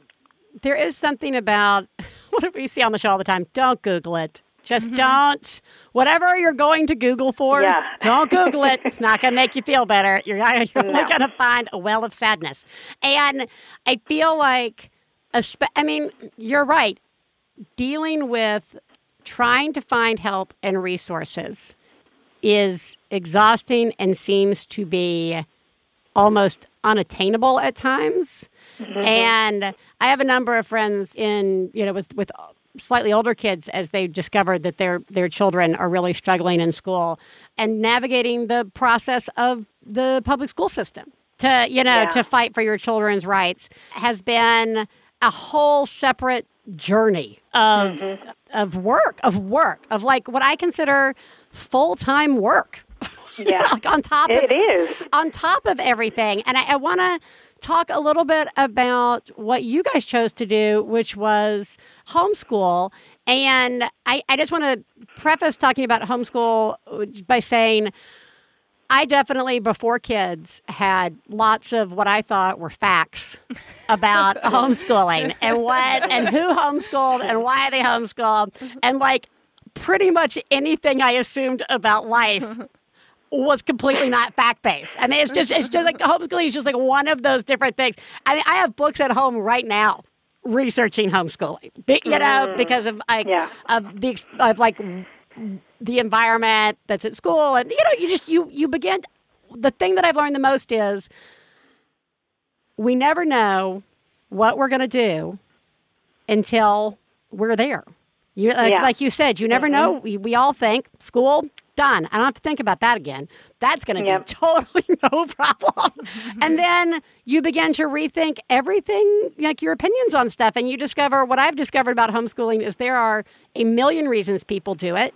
there is something about what do we see on the show all the time? Don't Google it. Just mm-hmm. don't. Whatever you're going to Google for, Yeah. don't Google it. It's not going to make you feel better. You're, you're only going to find a well of sadness. And I feel like, I mean, you're right. Dealing with trying to find help and resources is exhausting and seems to be almost unattainable at times. And I have a number of friends in, you know, with, with slightly older kids as they've discovered that their their children are really struggling in school and navigating the process of the public school system. to you know Yeah. to fight for your children's rights has been a whole separate journey of Mm-hmm. of work of work of like what I consider full time work. Yeah. like on top of It is. on top of everything. And I, I want to talk a little bit about what you guys chose to do, which was homeschool. And I, I just want to preface talking about homeschool uh, by saying I definitely, before kids, had lots of what I thought were facts about homeschooling and what and who homeschooled and why they homeschooled. And like pretty much anything I assumed about life was completely not fact based. I mean, it's just it's just like homeschooling is just like one of those different things. I mean, I have books at home right now researching homeschooling, you know, mm-hmm. because of like Yeah. of the of like the environment that's at school, and you know, you just you you begin. The thing that I've learned the most is we never know what we're going to do until we're there. You like, Yeah. like you said, you never know. Mm-hmm. We, we all think school done. I don't have to think about that again. That's going to Yep. be totally no problem. Mm-hmm. and then you begin to rethink everything, like your opinions on stuff, and you discover what I've discovered about homeschooling is there are a million reasons people do it,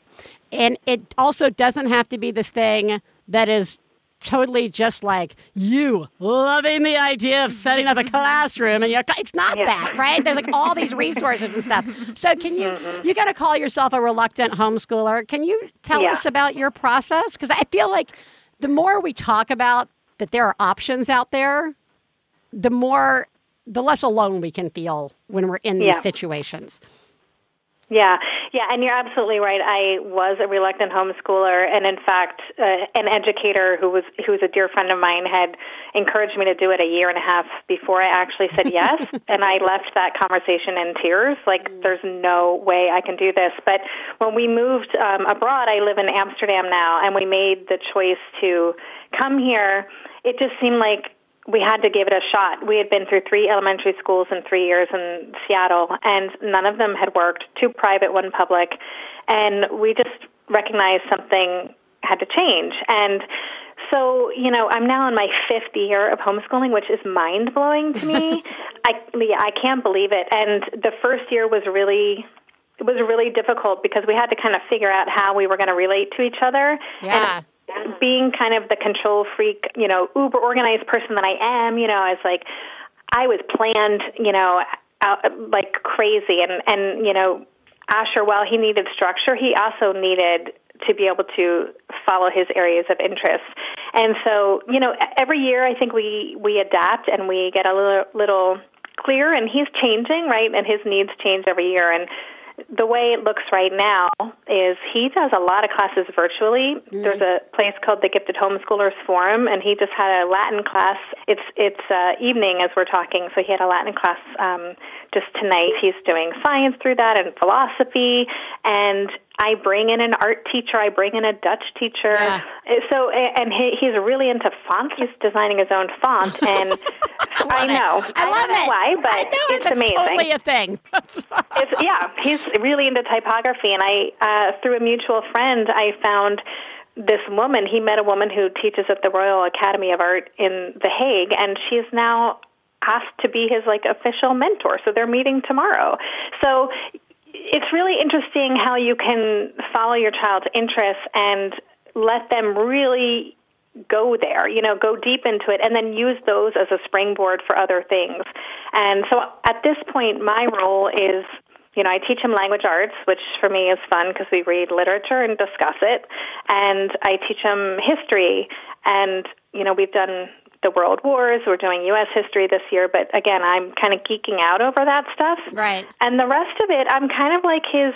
and it also doesn't have to be this thing that is totally just like you loving the idea of setting up a mm-hmm. classroom and you're, it's not Yeah. that right? There's like all these resources and stuff. So can you you got to call yourself a reluctant homeschooler. Can you tell Yeah. us about your process? Because i feel like the more we talk about that there are options out there the more the less alone we can feel when we're in these Yeah. situations Yeah, yeah, and you're absolutely right. I was a reluctant homeschooler, and in fact, uh, an educator who was who was a dear friend of mine had encouraged me to do it a year and a half before I actually said yes, and I left that conversation in tears. Like, there's no way I can do this. But when we moved um, abroad, I live in Amsterdam now, and we made the choice to come here. It just seemed like we had to give it a shot. We had been through three elementary schools in three years in Seattle, and none of them had worked. Two private, one public, and we just recognized something had to change. And so, you know, I'm now in my fifth year of homeschooling, which is mind blowing to me. I yeah, I can't believe it. And the first year was really it was really difficult because we had to kind of figure out how we were going to relate to each other. Yeah. And being kind of the control freak, you know, uber organized person that I am, you know, I was like, I was planned, you know, out, like crazy. And, and, you know, Asher, while he needed structure, he also needed to be able to follow his areas of interest. And so, you know, every year I think we, we adapt and we get a little, little clear and he's changing, right? And his needs change every year. And the way it looks right now is he does a lot of classes virtually. There's a place called the Gifted Homeschoolers Forum, and he just had a Latin class. It's it's uh, evening as we're talking, so he had a Latin class um, just tonight. He's doing science through that and philosophy, and I bring in an art teacher. I bring in a Dutch teacher. Yeah. Uh, So and he, he's really into fonts. He's designing his own font, and I know I love don't know it. why, but I know it's That's amazing totally a thing. it's yeah he's really into typography and i uh through a mutual friend i found this woman he met a woman who teaches at the royal academy of art in the hague and she's now asked to be his like official mentor so they're meeting tomorrow so it's really interesting how you can follow your child's interests and let them really go there, you know, go deep into it and then use those as a springboard for other things. And so at this point, my role is, you know, I teach him language arts, which for me is fun because we read literature and discuss it. And I teach him history. And, you know, we've done the world wars, we're doing U.S. history this year, but again, I'm kind of geeking out over that stuff. Right. And the rest of it, I'm kind of like his,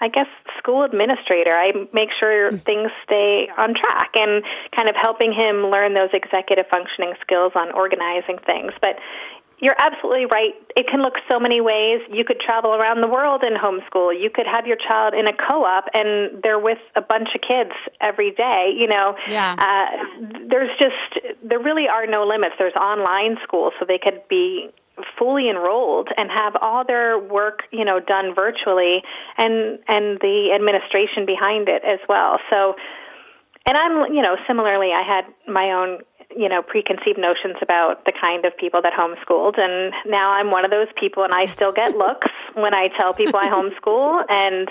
I guess, school administrator. I make sure things stay on track and kind of helping him learn those executive functioning skills on organizing things. But you're absolutely right. It can look so many ways. You could travel around the world in homeschool. You could have your child in a co-op and they're with a bunch of kids every day. You know, Yeah. uh, there's just there really are no limits. There's online schools, so they could be fully enrolled and have all their work, you know, done virtually, and and the administration behind it as well. So, and I'm, you know, similarly, I had my own you know, preconceived notions about the kind of people that homeschooled. And now I'm one of those people, and I still get looks when I tell people I homeschool. And,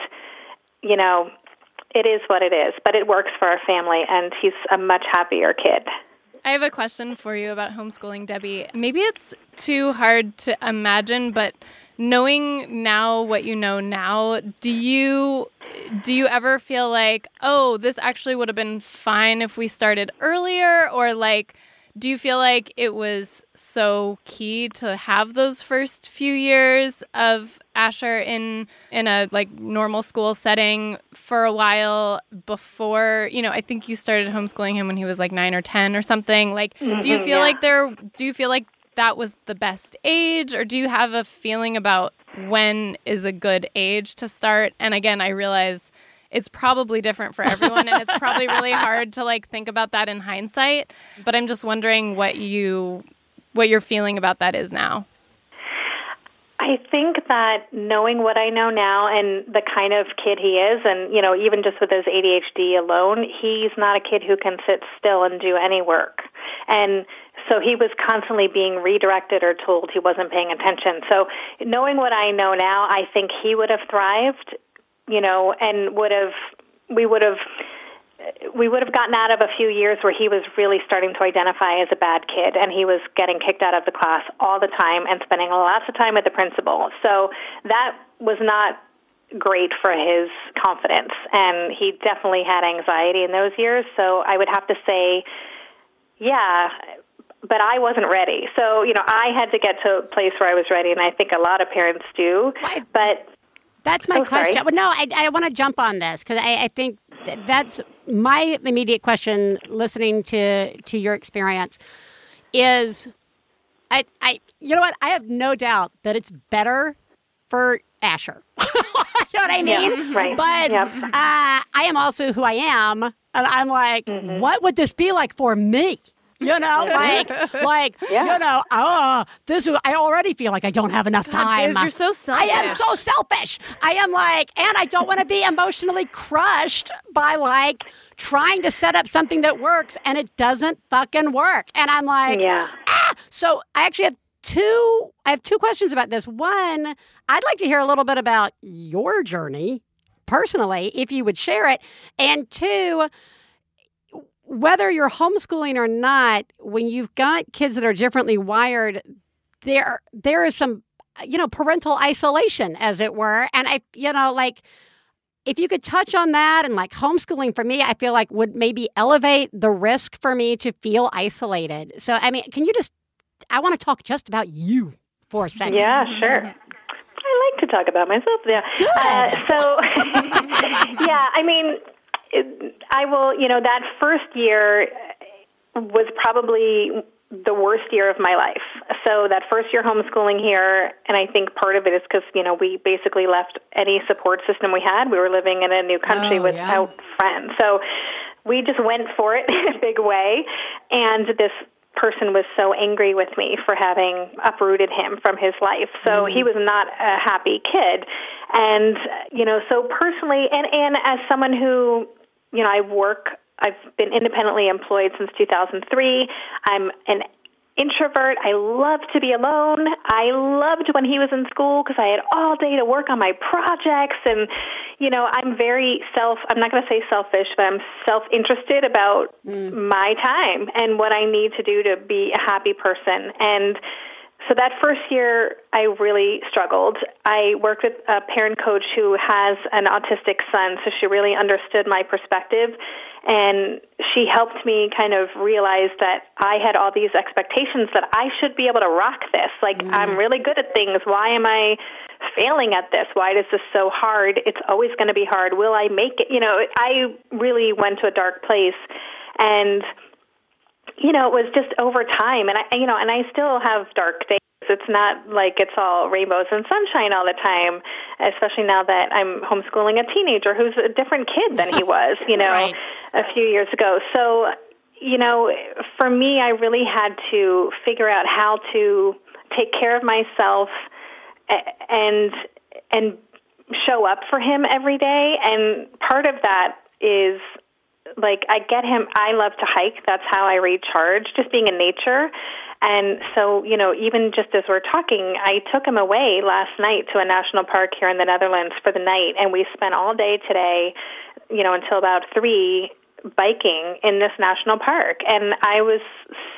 you know, it is what it is, but it works for our family, and he's a much happier kid. I have a question for you about homeschooling, Debbie. Maybe it's too hard to imagine, but knowing now what you know now, do you do you ever feel like, "Oh, this actually would have been fine if we started earlier?" or like do you feel like it was so key to have those first few years of Asher in in a like normal school setting for a while before, you know, I think you started homeschooling him when he was like 9 or 10 or something. Like mm-hmm, do you feel yeah. like there do you feel like that was the best age or do you have a feeling about when is a good age to start? And again, I realize it's probably different for everyone and it's probably really hard to like think about that in hindsight, but I'm just wondering what you what your feeling about that is now. I think that knowing what I know now and the kind of kid he is, and you know, even just with his ADHD alone, he's not a kid who can sit still and do any work. And so he was constantly being redirected or told he wasn't paying attention. So knowing what I know now, I think he would have thrived, you know, and would have we would have we would have gotten out of a few years where he was really starting to identify as a bad kid and he was getting kicked out of the class all the time and spending lots of time with the principal. So that was not great for his confidence and he definitely had anxiety in those years. So I would have to say, yeah, but I wasn't ready. So, you know, I had to get to a place where I was ready and I think a lot of parents do. But that's my oh, question. Sorry. Well, no, I, I want to jump on this because I, I think that's my immediate question. Listening to to your experience is, I I you know what? I have no doubt that it's better for Asher. you know what I mean? Yeah, right. But yep. uh, I am also who I am, and I'm like, mm-hmm. what would this be like for me? You know, like, like, yeah. you know, oh, this is, I already feel like I don't have enough time. Biz, you're so selfish. I am so selfish. I am like, and I don't want to be emotionally crushed by like trying to set up something that works and it doesn't fucking work. And I'm like, yeah. ah. So I actually have two, I have two questions about this. One, I'd like to hear a little bit about your journey personally, if you would share it. And two, whether you're homeschooling or not, when you've got kids that are differently wired, there there is some you know parental isolation, as it were. And I you know like if you could touch on that and like homeschooling for me, I feel like would maybe elevate the risk for me to feel isolated. So I mean, can you just I want to talk just about you for a second. Yeah, sure. I like to talk about myself. Yeah. Uh, so, yeah, I mean, I will, you know, that first year was probably the worst year of my life. So that first year homeschooling here, and I think part of it is because you know we basically left any support system we had. We were living in a new country oh, without yeah. friends, so we just went for it in a big way. And this person was so angry with me for having uprooted him from his life. So mm. he was not a happy kid. And you know, so personally and and as someone who you know, I work, I've been independently employed since 2003. I'm an introvert. I love to be alone. I loved when he was in school because I had all day to work on my projects. And, you know, I'm very self, I'm not going to say selfish, but I'm self interested about mm. my time and what I need to do to be a happy person. And, so that first year, I really struggled. I worked with a parent coach who has an autistic son, so she really understood my perspective. And she helped me kind of realize that I had all these expectations that I should be able to rock this. Like, mm. I'm really good at things. Why am I failing at this? Why is this so hard? It's always going to be hard. Will I make it? You know, I really went to a dark place. And you know, it was just over time, and I, you know, and I still have dark days. It's not like it's all rainbows and sunshine all the time, especially now that I'm homeschooling a teenager who's a different kid than he was, you know, right. a few years ago. So, you know, for me, I really had to figure out how to take care of myself and and show up for him every day. And part of that is like I get him I love to hike. That's how I recharge, just being in nature. And so, you know, even just as we're talking, I took him away last night to a national park here in the Netherlands for the night and we spent all day today, you know, until about 3 biking in this national park and I was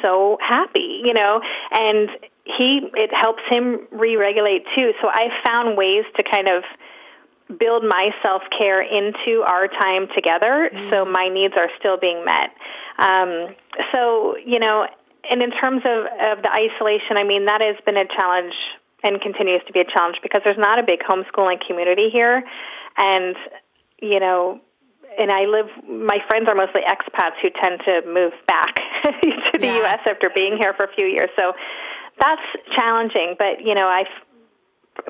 so happy, you know, and he it helps him re-regulate too. So I found ways to kind of build my self care into our time together mm. so my needs are still being met. Um, so, you know, and in terms of, of the isolation, I mean, that has been a challenge and continues to be a challenge because there's not a big homeschooling community here. And, you know, and I live, my friends are mostly expats who tend to move back to the yeah. U.S. after being here for a few years. So that's challenging. But, you know, I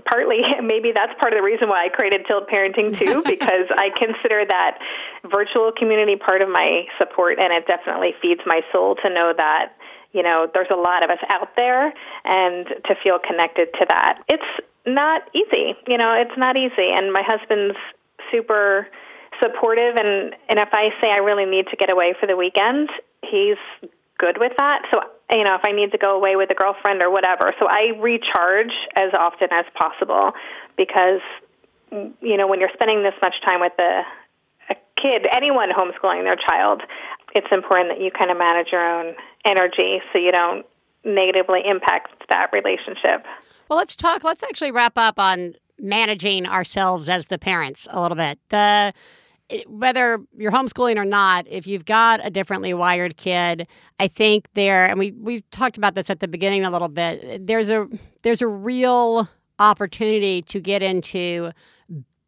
partly maybe that's part of the reason why I created Tilt Parenting too, because I consider that virtual community part of my support, and it definitely feeds my soul to know that you know there's a lot of us out there, and to feel connected to that. It's not easy, you know, it's not easy, and my husband's super supportive, and and if I say I really need to get away for the weekend, he's good with that. So, you know, if I need to go away with a girlfriend or whatever. So I recharge as often as possible because, you know, when you're spending this much time with a, a kid, anyone homeschooling their child, it's important that you kind of manage your own energy so you don't negatively impact that relationship. Well, let's talk, let's actually wrap up on managing ourselves as the parents a little bit. The whether you're homeschooling or not, if you've got a differently wired kid, I think there, and we we talked about this at the beginning a little bit. There's a there's a real opportunity to get into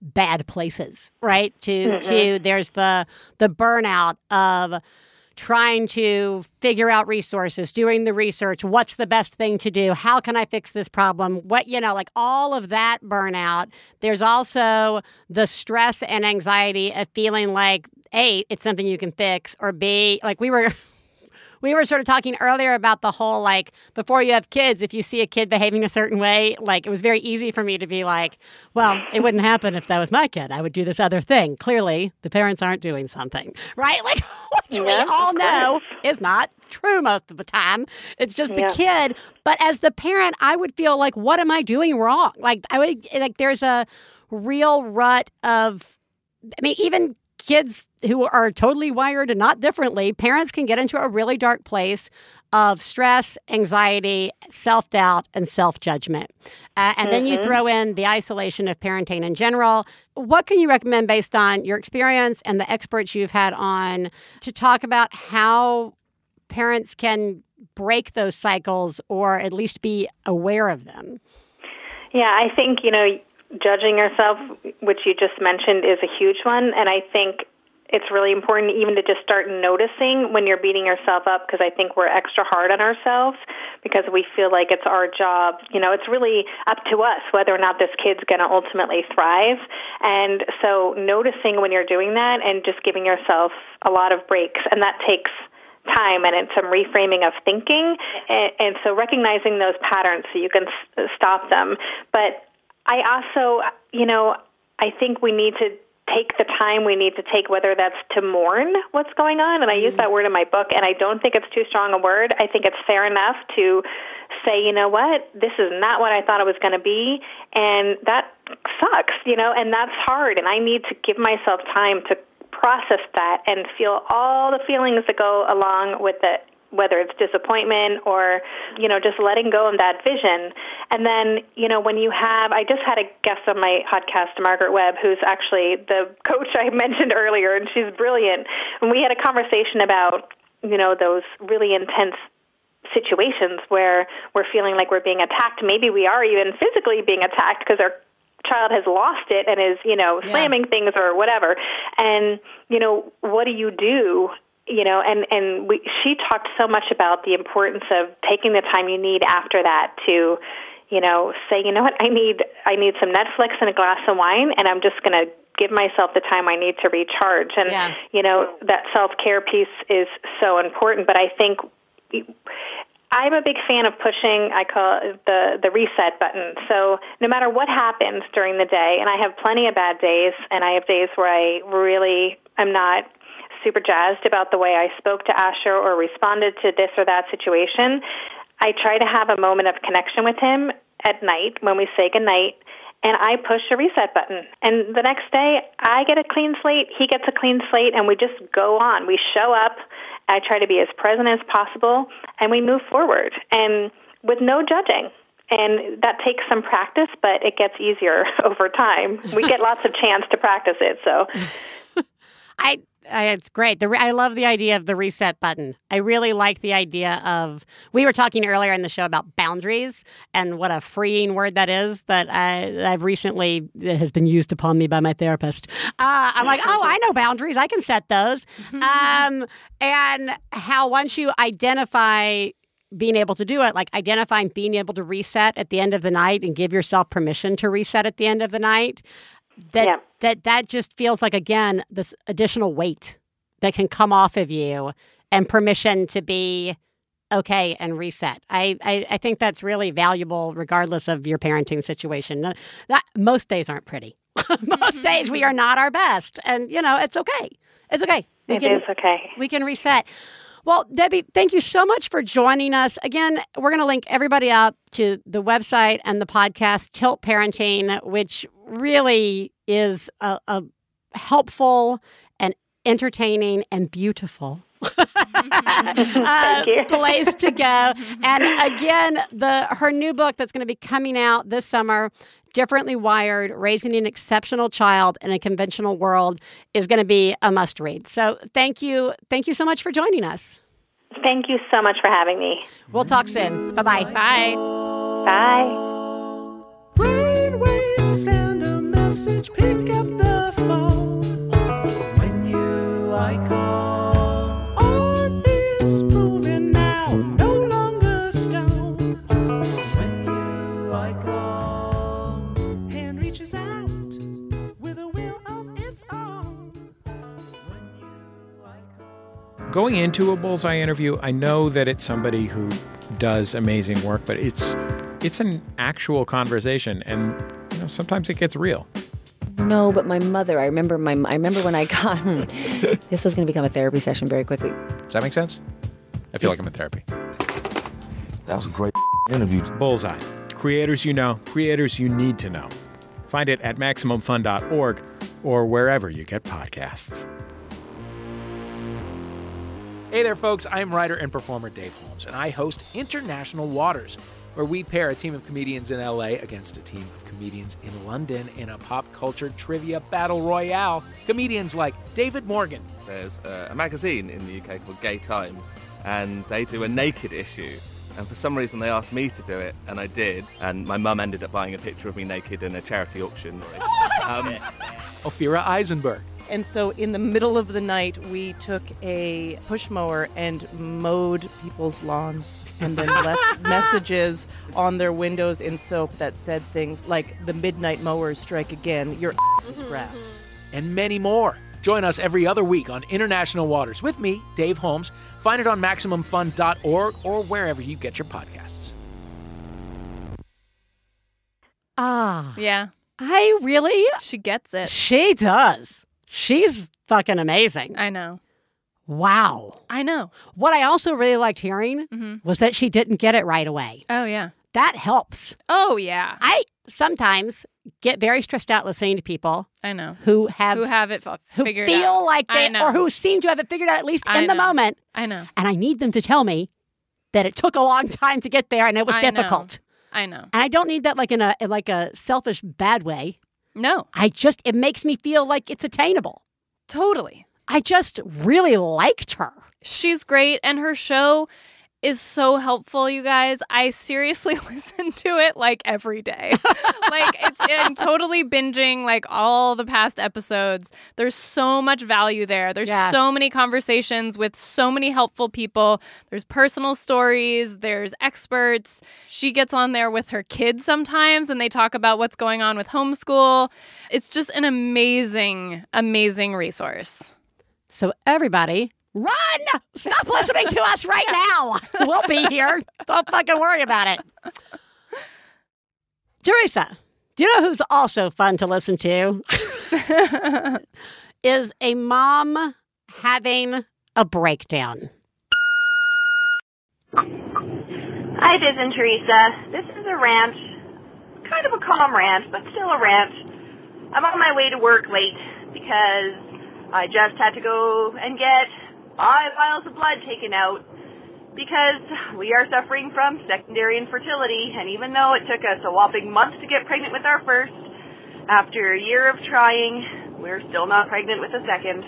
bad places, right? To mm-hmm. to there's the the burnout of trying to figure out resources, doing the research, what's the best thing to do, how can I fix this problem, what, you know, like all of that burnout. There's also the stress and anxiety of feeling like, A, it's something you can fix, or B, like we were. we were sort of talking earlier about the whole like before you have kids, if you see a kid behaving a certain way, like it was very easy for me to be like, well, it wouldn't happen if that was my kid. I would do this other thing. Clearly, the parents aren't doing something, right? Like, which we all know is not true most of the time. It's just the kid. But as the parent, I would feel like, what am I doing wrong? Like, I would, like, there's a real rut of, I mean, even kids who are totally wired and not differently, parents can get into a really dark place of stress, anxiety, self doubt, and self judgment. Uh, and mm-hmm. then you mm-hmm. throw in the isolation of parenting in general. What can you recommend based on your experience and the experts you've had on to talk about how parents can break those cycles or at least be aware of them? Yeah, I think, you know, judging yourself, which you just mentioned, is a huge one. And I think it's really important even to just start noticing when you're beating yourself up because I think we're extra hard on ourselves because we feel like it's our job. You know, it's really up to us whether or not this kid's going to ultimately thrive. And so noticing when you're doing that and just giving yourself a lot of breaks, and that takes time and it's some reframing of thinking and, and so recognizing those patterns so you can s- stop them but I also, you know, I think we need to take the time we need to take, whether that's to mourn what's going on. And I use mm. that word in my book, and I don't think it's too strong a word. I think it's fair enough to say, you know what, this is not what I thought it was going to be, and that sucks, you know, and that's hard. And I need to give myself time to process that and feel all the feelings that go along with it whether it's disappointment or you know just letting go of that vision. And then you know when you have i just had a guest on my podcast margaret webb who's actually the coach i mentioned earlier and she's brilliant. And we had a conversation about you know those really intense situations where we're feeling like we're being attacked. Maybe we are even physically being attacked because our child has lost it and is you know slamming yeah. things or whatever. And you know what do you do you know and and we she talked so much about the importance of taking the time you need after that to you know say you know what i need i need some netflix and a glass of wine and i'm just going to give myself the time i need to recharge and yeah. you know that self care piece is so important but i think I'm a big fan of pushing I call it the the reset button. So no matter what happens during the day, and I have plenty of bad days, and I have days where I really am not super jazzed about the way I spoke to Asher or responded to this or that situation, I try to have a moment of connection with him at night when we say goodnight and I push a reset button. And the next day, I get a clean slate, he gets a clean slate, and we just go on. We show up. I try to be as present as possible, and we move forward, and with no judging. And that takes some practice, but it gets easier over time. We get lots of chance to practice it, so I, it's great. The re- I love the idea of the reset button. I really like the idea of. We were talking earlier in the show about boundaries and what a freeing word that is that I, I've recently has been used upon me by my therapist. Uh, I'm like, oh, I know boundaries. I can set those. um, and how once you identify being able to do it, like identifying being able to reset at the end of the night and give yourself permission to reset at the end of the night. That Yeah. that that just feels like again this additional weight that can come off of you and permission to be okay and reset. I, I, I think that's really valuable regardless of your parenting situation. That, most days aren't pretty. most mm-hmm. days we are not our best. And you know, it's okay. It's okay. We it can- is okay. we can reset. Well, Debbie, thank you so much for joining us. Again, we're going to link everybody up to the website and the podcast, Tilt Parenting, which really is a, a helpful and entertaining and beautiful uh, place to go. And again, the her new book that's going to be coming out this summer, Differently Wired: Raising an Exceptional Child in a Conventional World, is going to be a must read. So, thank you, thank you so much for joining us. Thank you so much for having me. We'll talk soon. Bye bye. Bye. Bye. Message, pick up the phone. When you I call, on is moving now, no longer stone. When you I call, hand reaches out with a will of its own. Going into a bullseye interview, I know that it's somebody who does amazing work, but it's it's an actual conversation, and you know sometimes it gets real. No, but my mother. I remember my. I remember when I got. this is going to become a therapy session very quickly. Does that make sense? I feel like I'm in therapy. That was a great interview. Bullseye. Creators you know, creators you need to know. Find it at MaximumFun.org or wherever you get podcasts. Hey there, folks. I'm writer and performer Dave Holmes, and I host International Waters, where we pair a team of comedians in LA against a team of comedians in London in a pop culture trivia battle royale. Comedians like David Morgan, There's uh, a magazine in the UK called Gay Times, and they do a naked issue. And for some reason, they asked me to do it, and I did. And my mum ended up buying a picture of me naked in a charity auction. Um, Ophira Eisenberg, And so in the middle of the night, we took a push mower and mowed people's lawns and then left messages on their windows in soap that said things like, the midnight mowers strike again, your ass is grass. and many more. Join us every other week on International Waters with me, Dave Holmes. Find it on MaximumFun.org or wherever you get your podcasts. Ah, Yeah. I really. She gets it. She does. She's fucking amazing. I know. Wow. I know. What I also really liked hearing Mhm. was that she didn't get it right away. Oh, yeah. That helps. Oh, yeah. I sometimes get very stressed out listening to people I know. who have Who have it f- who figured feel out. like I they know. or who seem to have it figured out at least I in the moment. I know. And I need them to tell me that it took a long time to get there and it was I know. difficult. I know. And I don't need that like in a in like a selfish bad way. No, I just it makes me feel like it's attainable. totally. I just really liked her. She's great, and her show is so helpful, you guys. I seriously listen to it like every day. like it's I'm totally binging like all the past episodes. There's so much value there. There's Yeah. so many conversations with so many helpful people. There's personal stories, there's experts. She gets on there with her kids sometimes and they talk about what's going on with homeschool. It's just an amazing amazing resource. So everybody, run! Stop listening to us right now. We'll be here. Don't fucking worry about it. Theresa, do you know who's also fun to listen to? is a mom having a breakdown. Hi, Biz and Theresa. This is a rant, kind of a calm rant, but still a rant. I'm on my way to work late because I just had to go and get five vials of blood taken out because we are suffering from secondary infertility, and even though it took us a whopping month to get pregnant with our first, after a year of trying, we're still not pregnant with a second.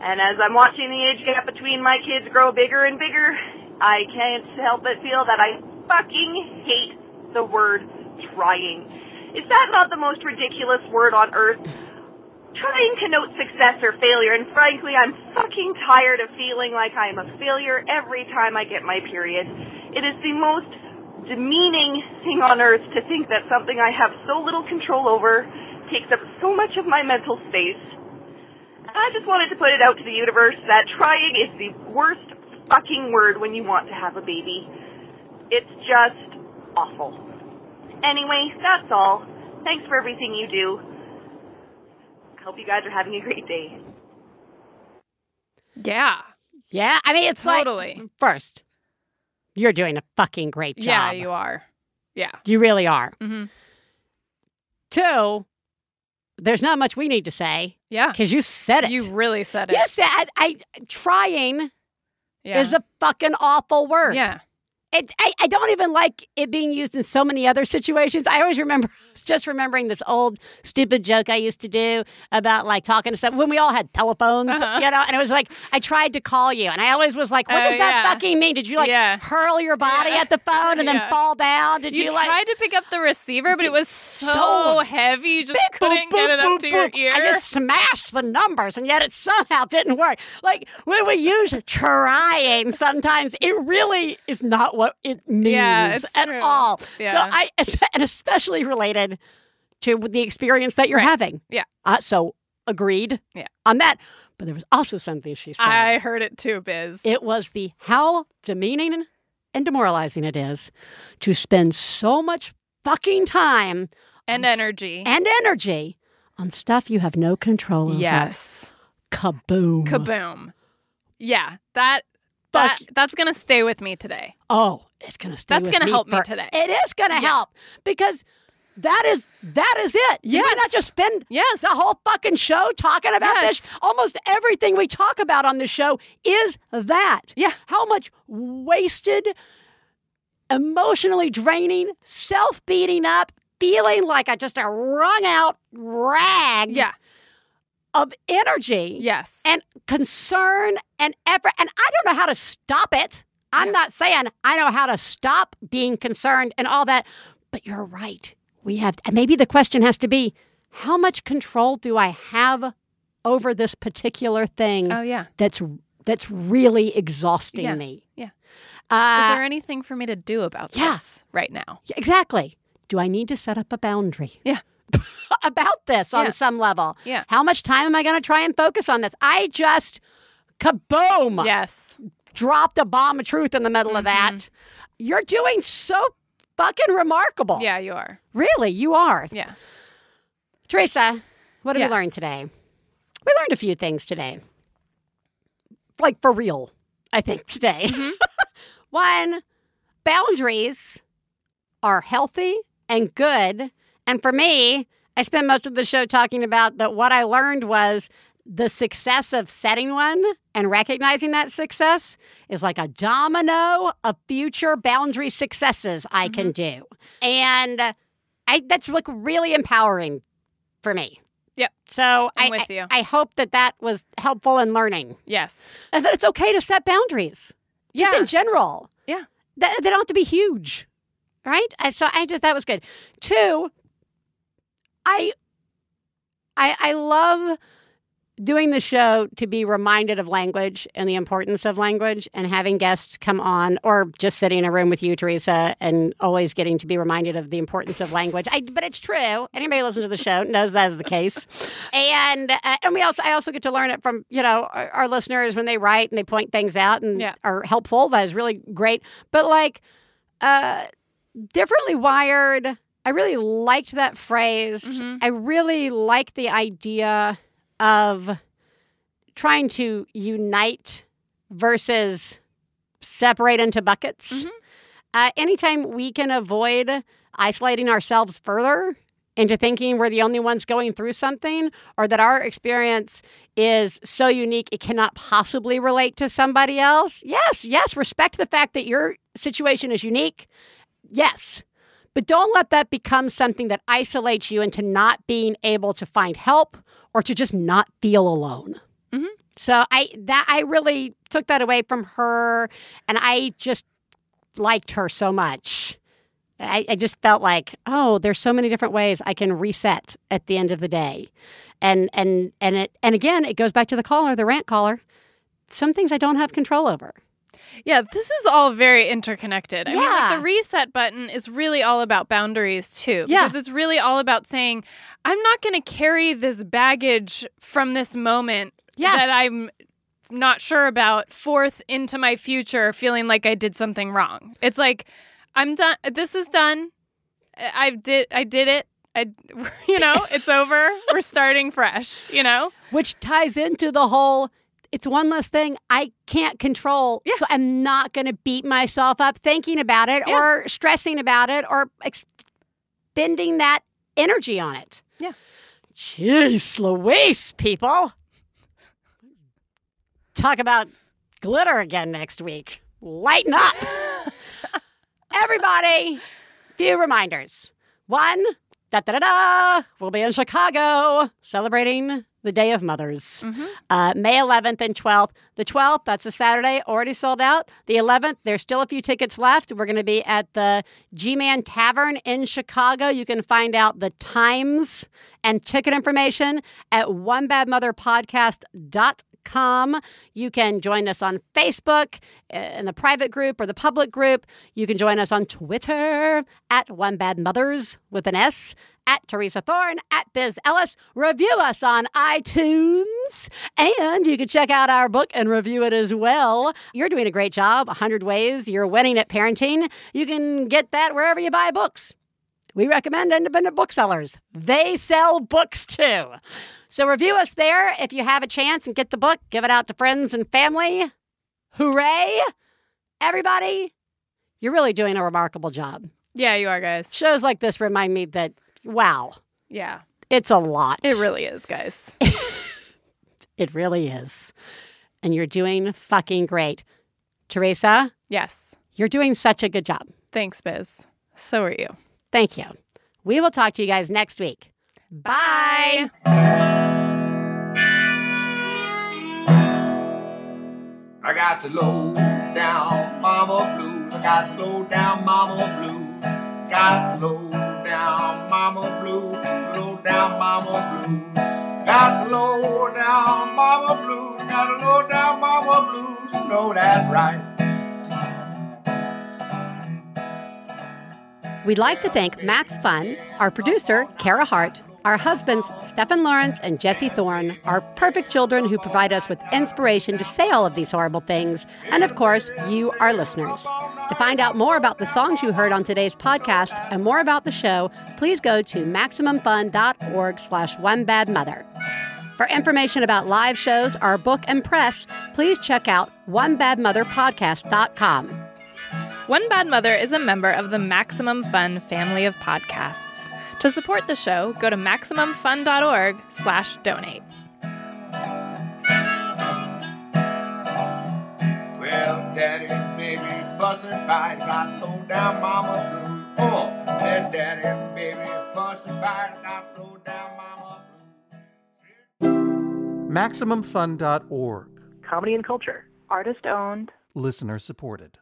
And as I'm watching the age gap between my kids grow bigger and bigger, I can't help but feel that I fucking hate the word trying. Is that not the most ridiculous word on earth? Trying to note success or failure, and frankly, I'm fucking tired of feeling like I'm a failure every time I get my period. It is the most demeaning thing on earth to think that something I have so little control over takes up so much of my mental space. I just wanted to put it out to the universe that trying is the worst fucking word when you want to have a baby. It's just awful. Anyway, that's all. Thanks for everything you do. I hope you guys are having a great day. Yeah. Yeah, I mean, it's Totally. like first, you're doing a fucking great job. Yeah, you are. Yeah. You really are. Mm-hmm. Two, there's not much we need to say. Yeah. Because you said it. You really said it. You said I trying Yeah. is a fucking awful word. Yeah. It, I, I don't even like it being used in so many other situations. I always remember, just remembering this old stupid joke I used to do about like talking to someone when we all had telephones, Uh-huh. you know, and it was like, I tried to call you. And I always was like, what Oh, does that yeah. fucking mean? Did you like Yeah. hurl your body at the phone and then fall down? Did you, you, like. tried to pick up the receiver, but it was so, So heavy, you just boop, couldn't get boop, it up boop, to your ear. I just smashed the numbers, and yet it somehow didn't work. Like when we use trying, sometimes it really is not what it means Yeah, at true. all. Yeah. So I, and especially related to the experience that you're Right. having. Yeah. Uh, so agreed. Yeah. On that, but there was also something she said. I heard it too, Biz. It was the how demeaning and demoralizing it is to spend so much fucking time and energy. and energy on stuff you have no control over. yes. Kaboom. Kaboom. Yeah. That that that's gonna stay with me today. Oh, it's gonna stay. That's gonna me help me today. It is gonna help because that is that is it. You might not just spend Yes. the whole fucking show talking about Yes. this. Almost everything we talk about on the show is that. Yeah. How much wasted, emotionally draining, self beating up, feeling like I just a wrung out rag. Yeah. Of energy. Yes. and concern and effort. And I don't know how to stop it. I'm not saying I know how to stop being concerned and all that, but you're right. We have, and maybe the question has to be how much control do I have over this particular thing Oh yeah. that's that's really exhausting Yeah. me? Yeah. Uh, Is there anything for me to do about yeah. this right now? Exactly. Do I need to set up a boundary? Yeah. about this on Yeah. some level. Yeah. How much time am I going to try and focus on this? I just kaboom. Yes. Dropped a bomb of truth in the middle of Mm-hmm. that. You're doing so fucking remarkable. Yeah, you are. Really, you are. Yeah. Theresa, what did Yes. we learn today? We learned a few things today. Like for real, I think today. Mm-hmm. One, boundaries are healthy and good. And for me, I spent most of the show talking about that what I learned was the success of setting one and recognizing that success is like a domino of future boundary successes I can Mm-hmm. do. And I that's like really empowering for me. Yep. So I'm I, with I- you. I hope that that was helpful in learning Yes. and that it's okay to set boundaries. Just Yeah. in general. Yeah. That they don't have to be huge. Right? I, so I just that was good. Two, I I I love doing the show to be reminded of language and the importance of language and having guests come on or just sitting in a room with you theresa and always getting to be reminded of the importance of language. I, but it's true. Anybody who listens to the show knows that is the case. And uh, and we also i also get to learn it from you know our, our listeners when they write and they point things out and Yeah. are helpful. That is really great. But like uh differently wired i really liked that phrase. Mhm. i really like the idea of trying to unite versus separate into buckets. Uh, anytime we can avoid isolating ourselves further into thinking we're the only ones going through something or that our experience is so unique it cannot possibly relate to somebody else. Yes, yes, respect the fact that your situation is unique. Yes. But don't let that become something that isolates you into not being able to find help or to just not feel alone. Mm-hmm. So I that I really took that away from her, and I just liked her so much. I, I just felt like, oh, there's so many different ways I can reset at the end of the day, and and and it and again, it goes back to the caller, the rant caller. Some things I don't have control over. Yeah, this is all very interconnected. I mean, like Yeah. the reset button is really all about boundaries too. Yeah. Because it's really all about saying, I'm not going to carry this baggage from this moment Yeah. that I'm not sure about forth into my future feeling like I did something wrong. It's like, I'm done. This is done. I I did, I did it. I, you know, it's over. We're starting fresh, you know? which ties into the whole it's one less thing I can't control. So I'm not going to beat myself up thinking about it Yeah. or stressing about it or expending that energy on it. Yeah. Jeez Louise, people. Talk about glitter again next week. Lighten up. Everybody, few reminders. One, da da da da, we'll be in Chicago celebrating the Day of Mothers. Uh, May 11th and 12th. The 12th, that's a Saturday, already sold out. The 11th, there's still a few tickets left. We're going to be at the G Man Tavern in Chicago. You can find out the times and ticket information at onebadmotherpodcast.com. You can join us on Facebook uh, in the private group or the public group. You can join us on Twitter at One Bad Mothers with an S, at Theresa Thorn, at Biz Ellis. Review us on iTunes, and you can check out our book and review it as well. You're doing a great job. 100 Ways You're Winning at Parenting. You can get that wherever you buy books. We recommend independent booksellers. They sell books too. So review us there if you have a chance and get the book. Give it out to friends and family. Hooray! Everybody, you're really doing a remarkable job. Yeah, you are, guys. Shows like this remind me that, wow, Yeah. it's a lot. It really is, guys. It really is. And you're doing fucking great. Theresa, yes. you're doing such a good job. Thanks, Biz. So are you. Thank you. We will talk to you guys next week. Bye. I got the low down mama blues. I got the low down mama blues. Got the low down mama blues. Low down mama blues. Got low down mama. Got low down mama. You know that's right. We'd like to thank Max Fun, our producer, Kara Hart, our husbands, Stephen Lawrence and Jesse Thorn, are perfect children who provide us with inspiration to say all of these horrible things, and of course, you, our listeners. To find out more about the songs you heard on today's podcast and more about the show, please go to MaximumFun.org slash One Bad Mother. For information about live shows, our book and press, please check out OneBadMotherPodcast.com. One Bad Mother is a member of the Maximum Fun family of podcasts. To support the show, go to MaximumFun.org slash donate. Well, daddy and baby fussing fight. Got low down mama blues. Oh, said daddy and baby fussing fight. Got low down mama MaximumFun.org. Comedy and culture. Artist owned. Listener supported.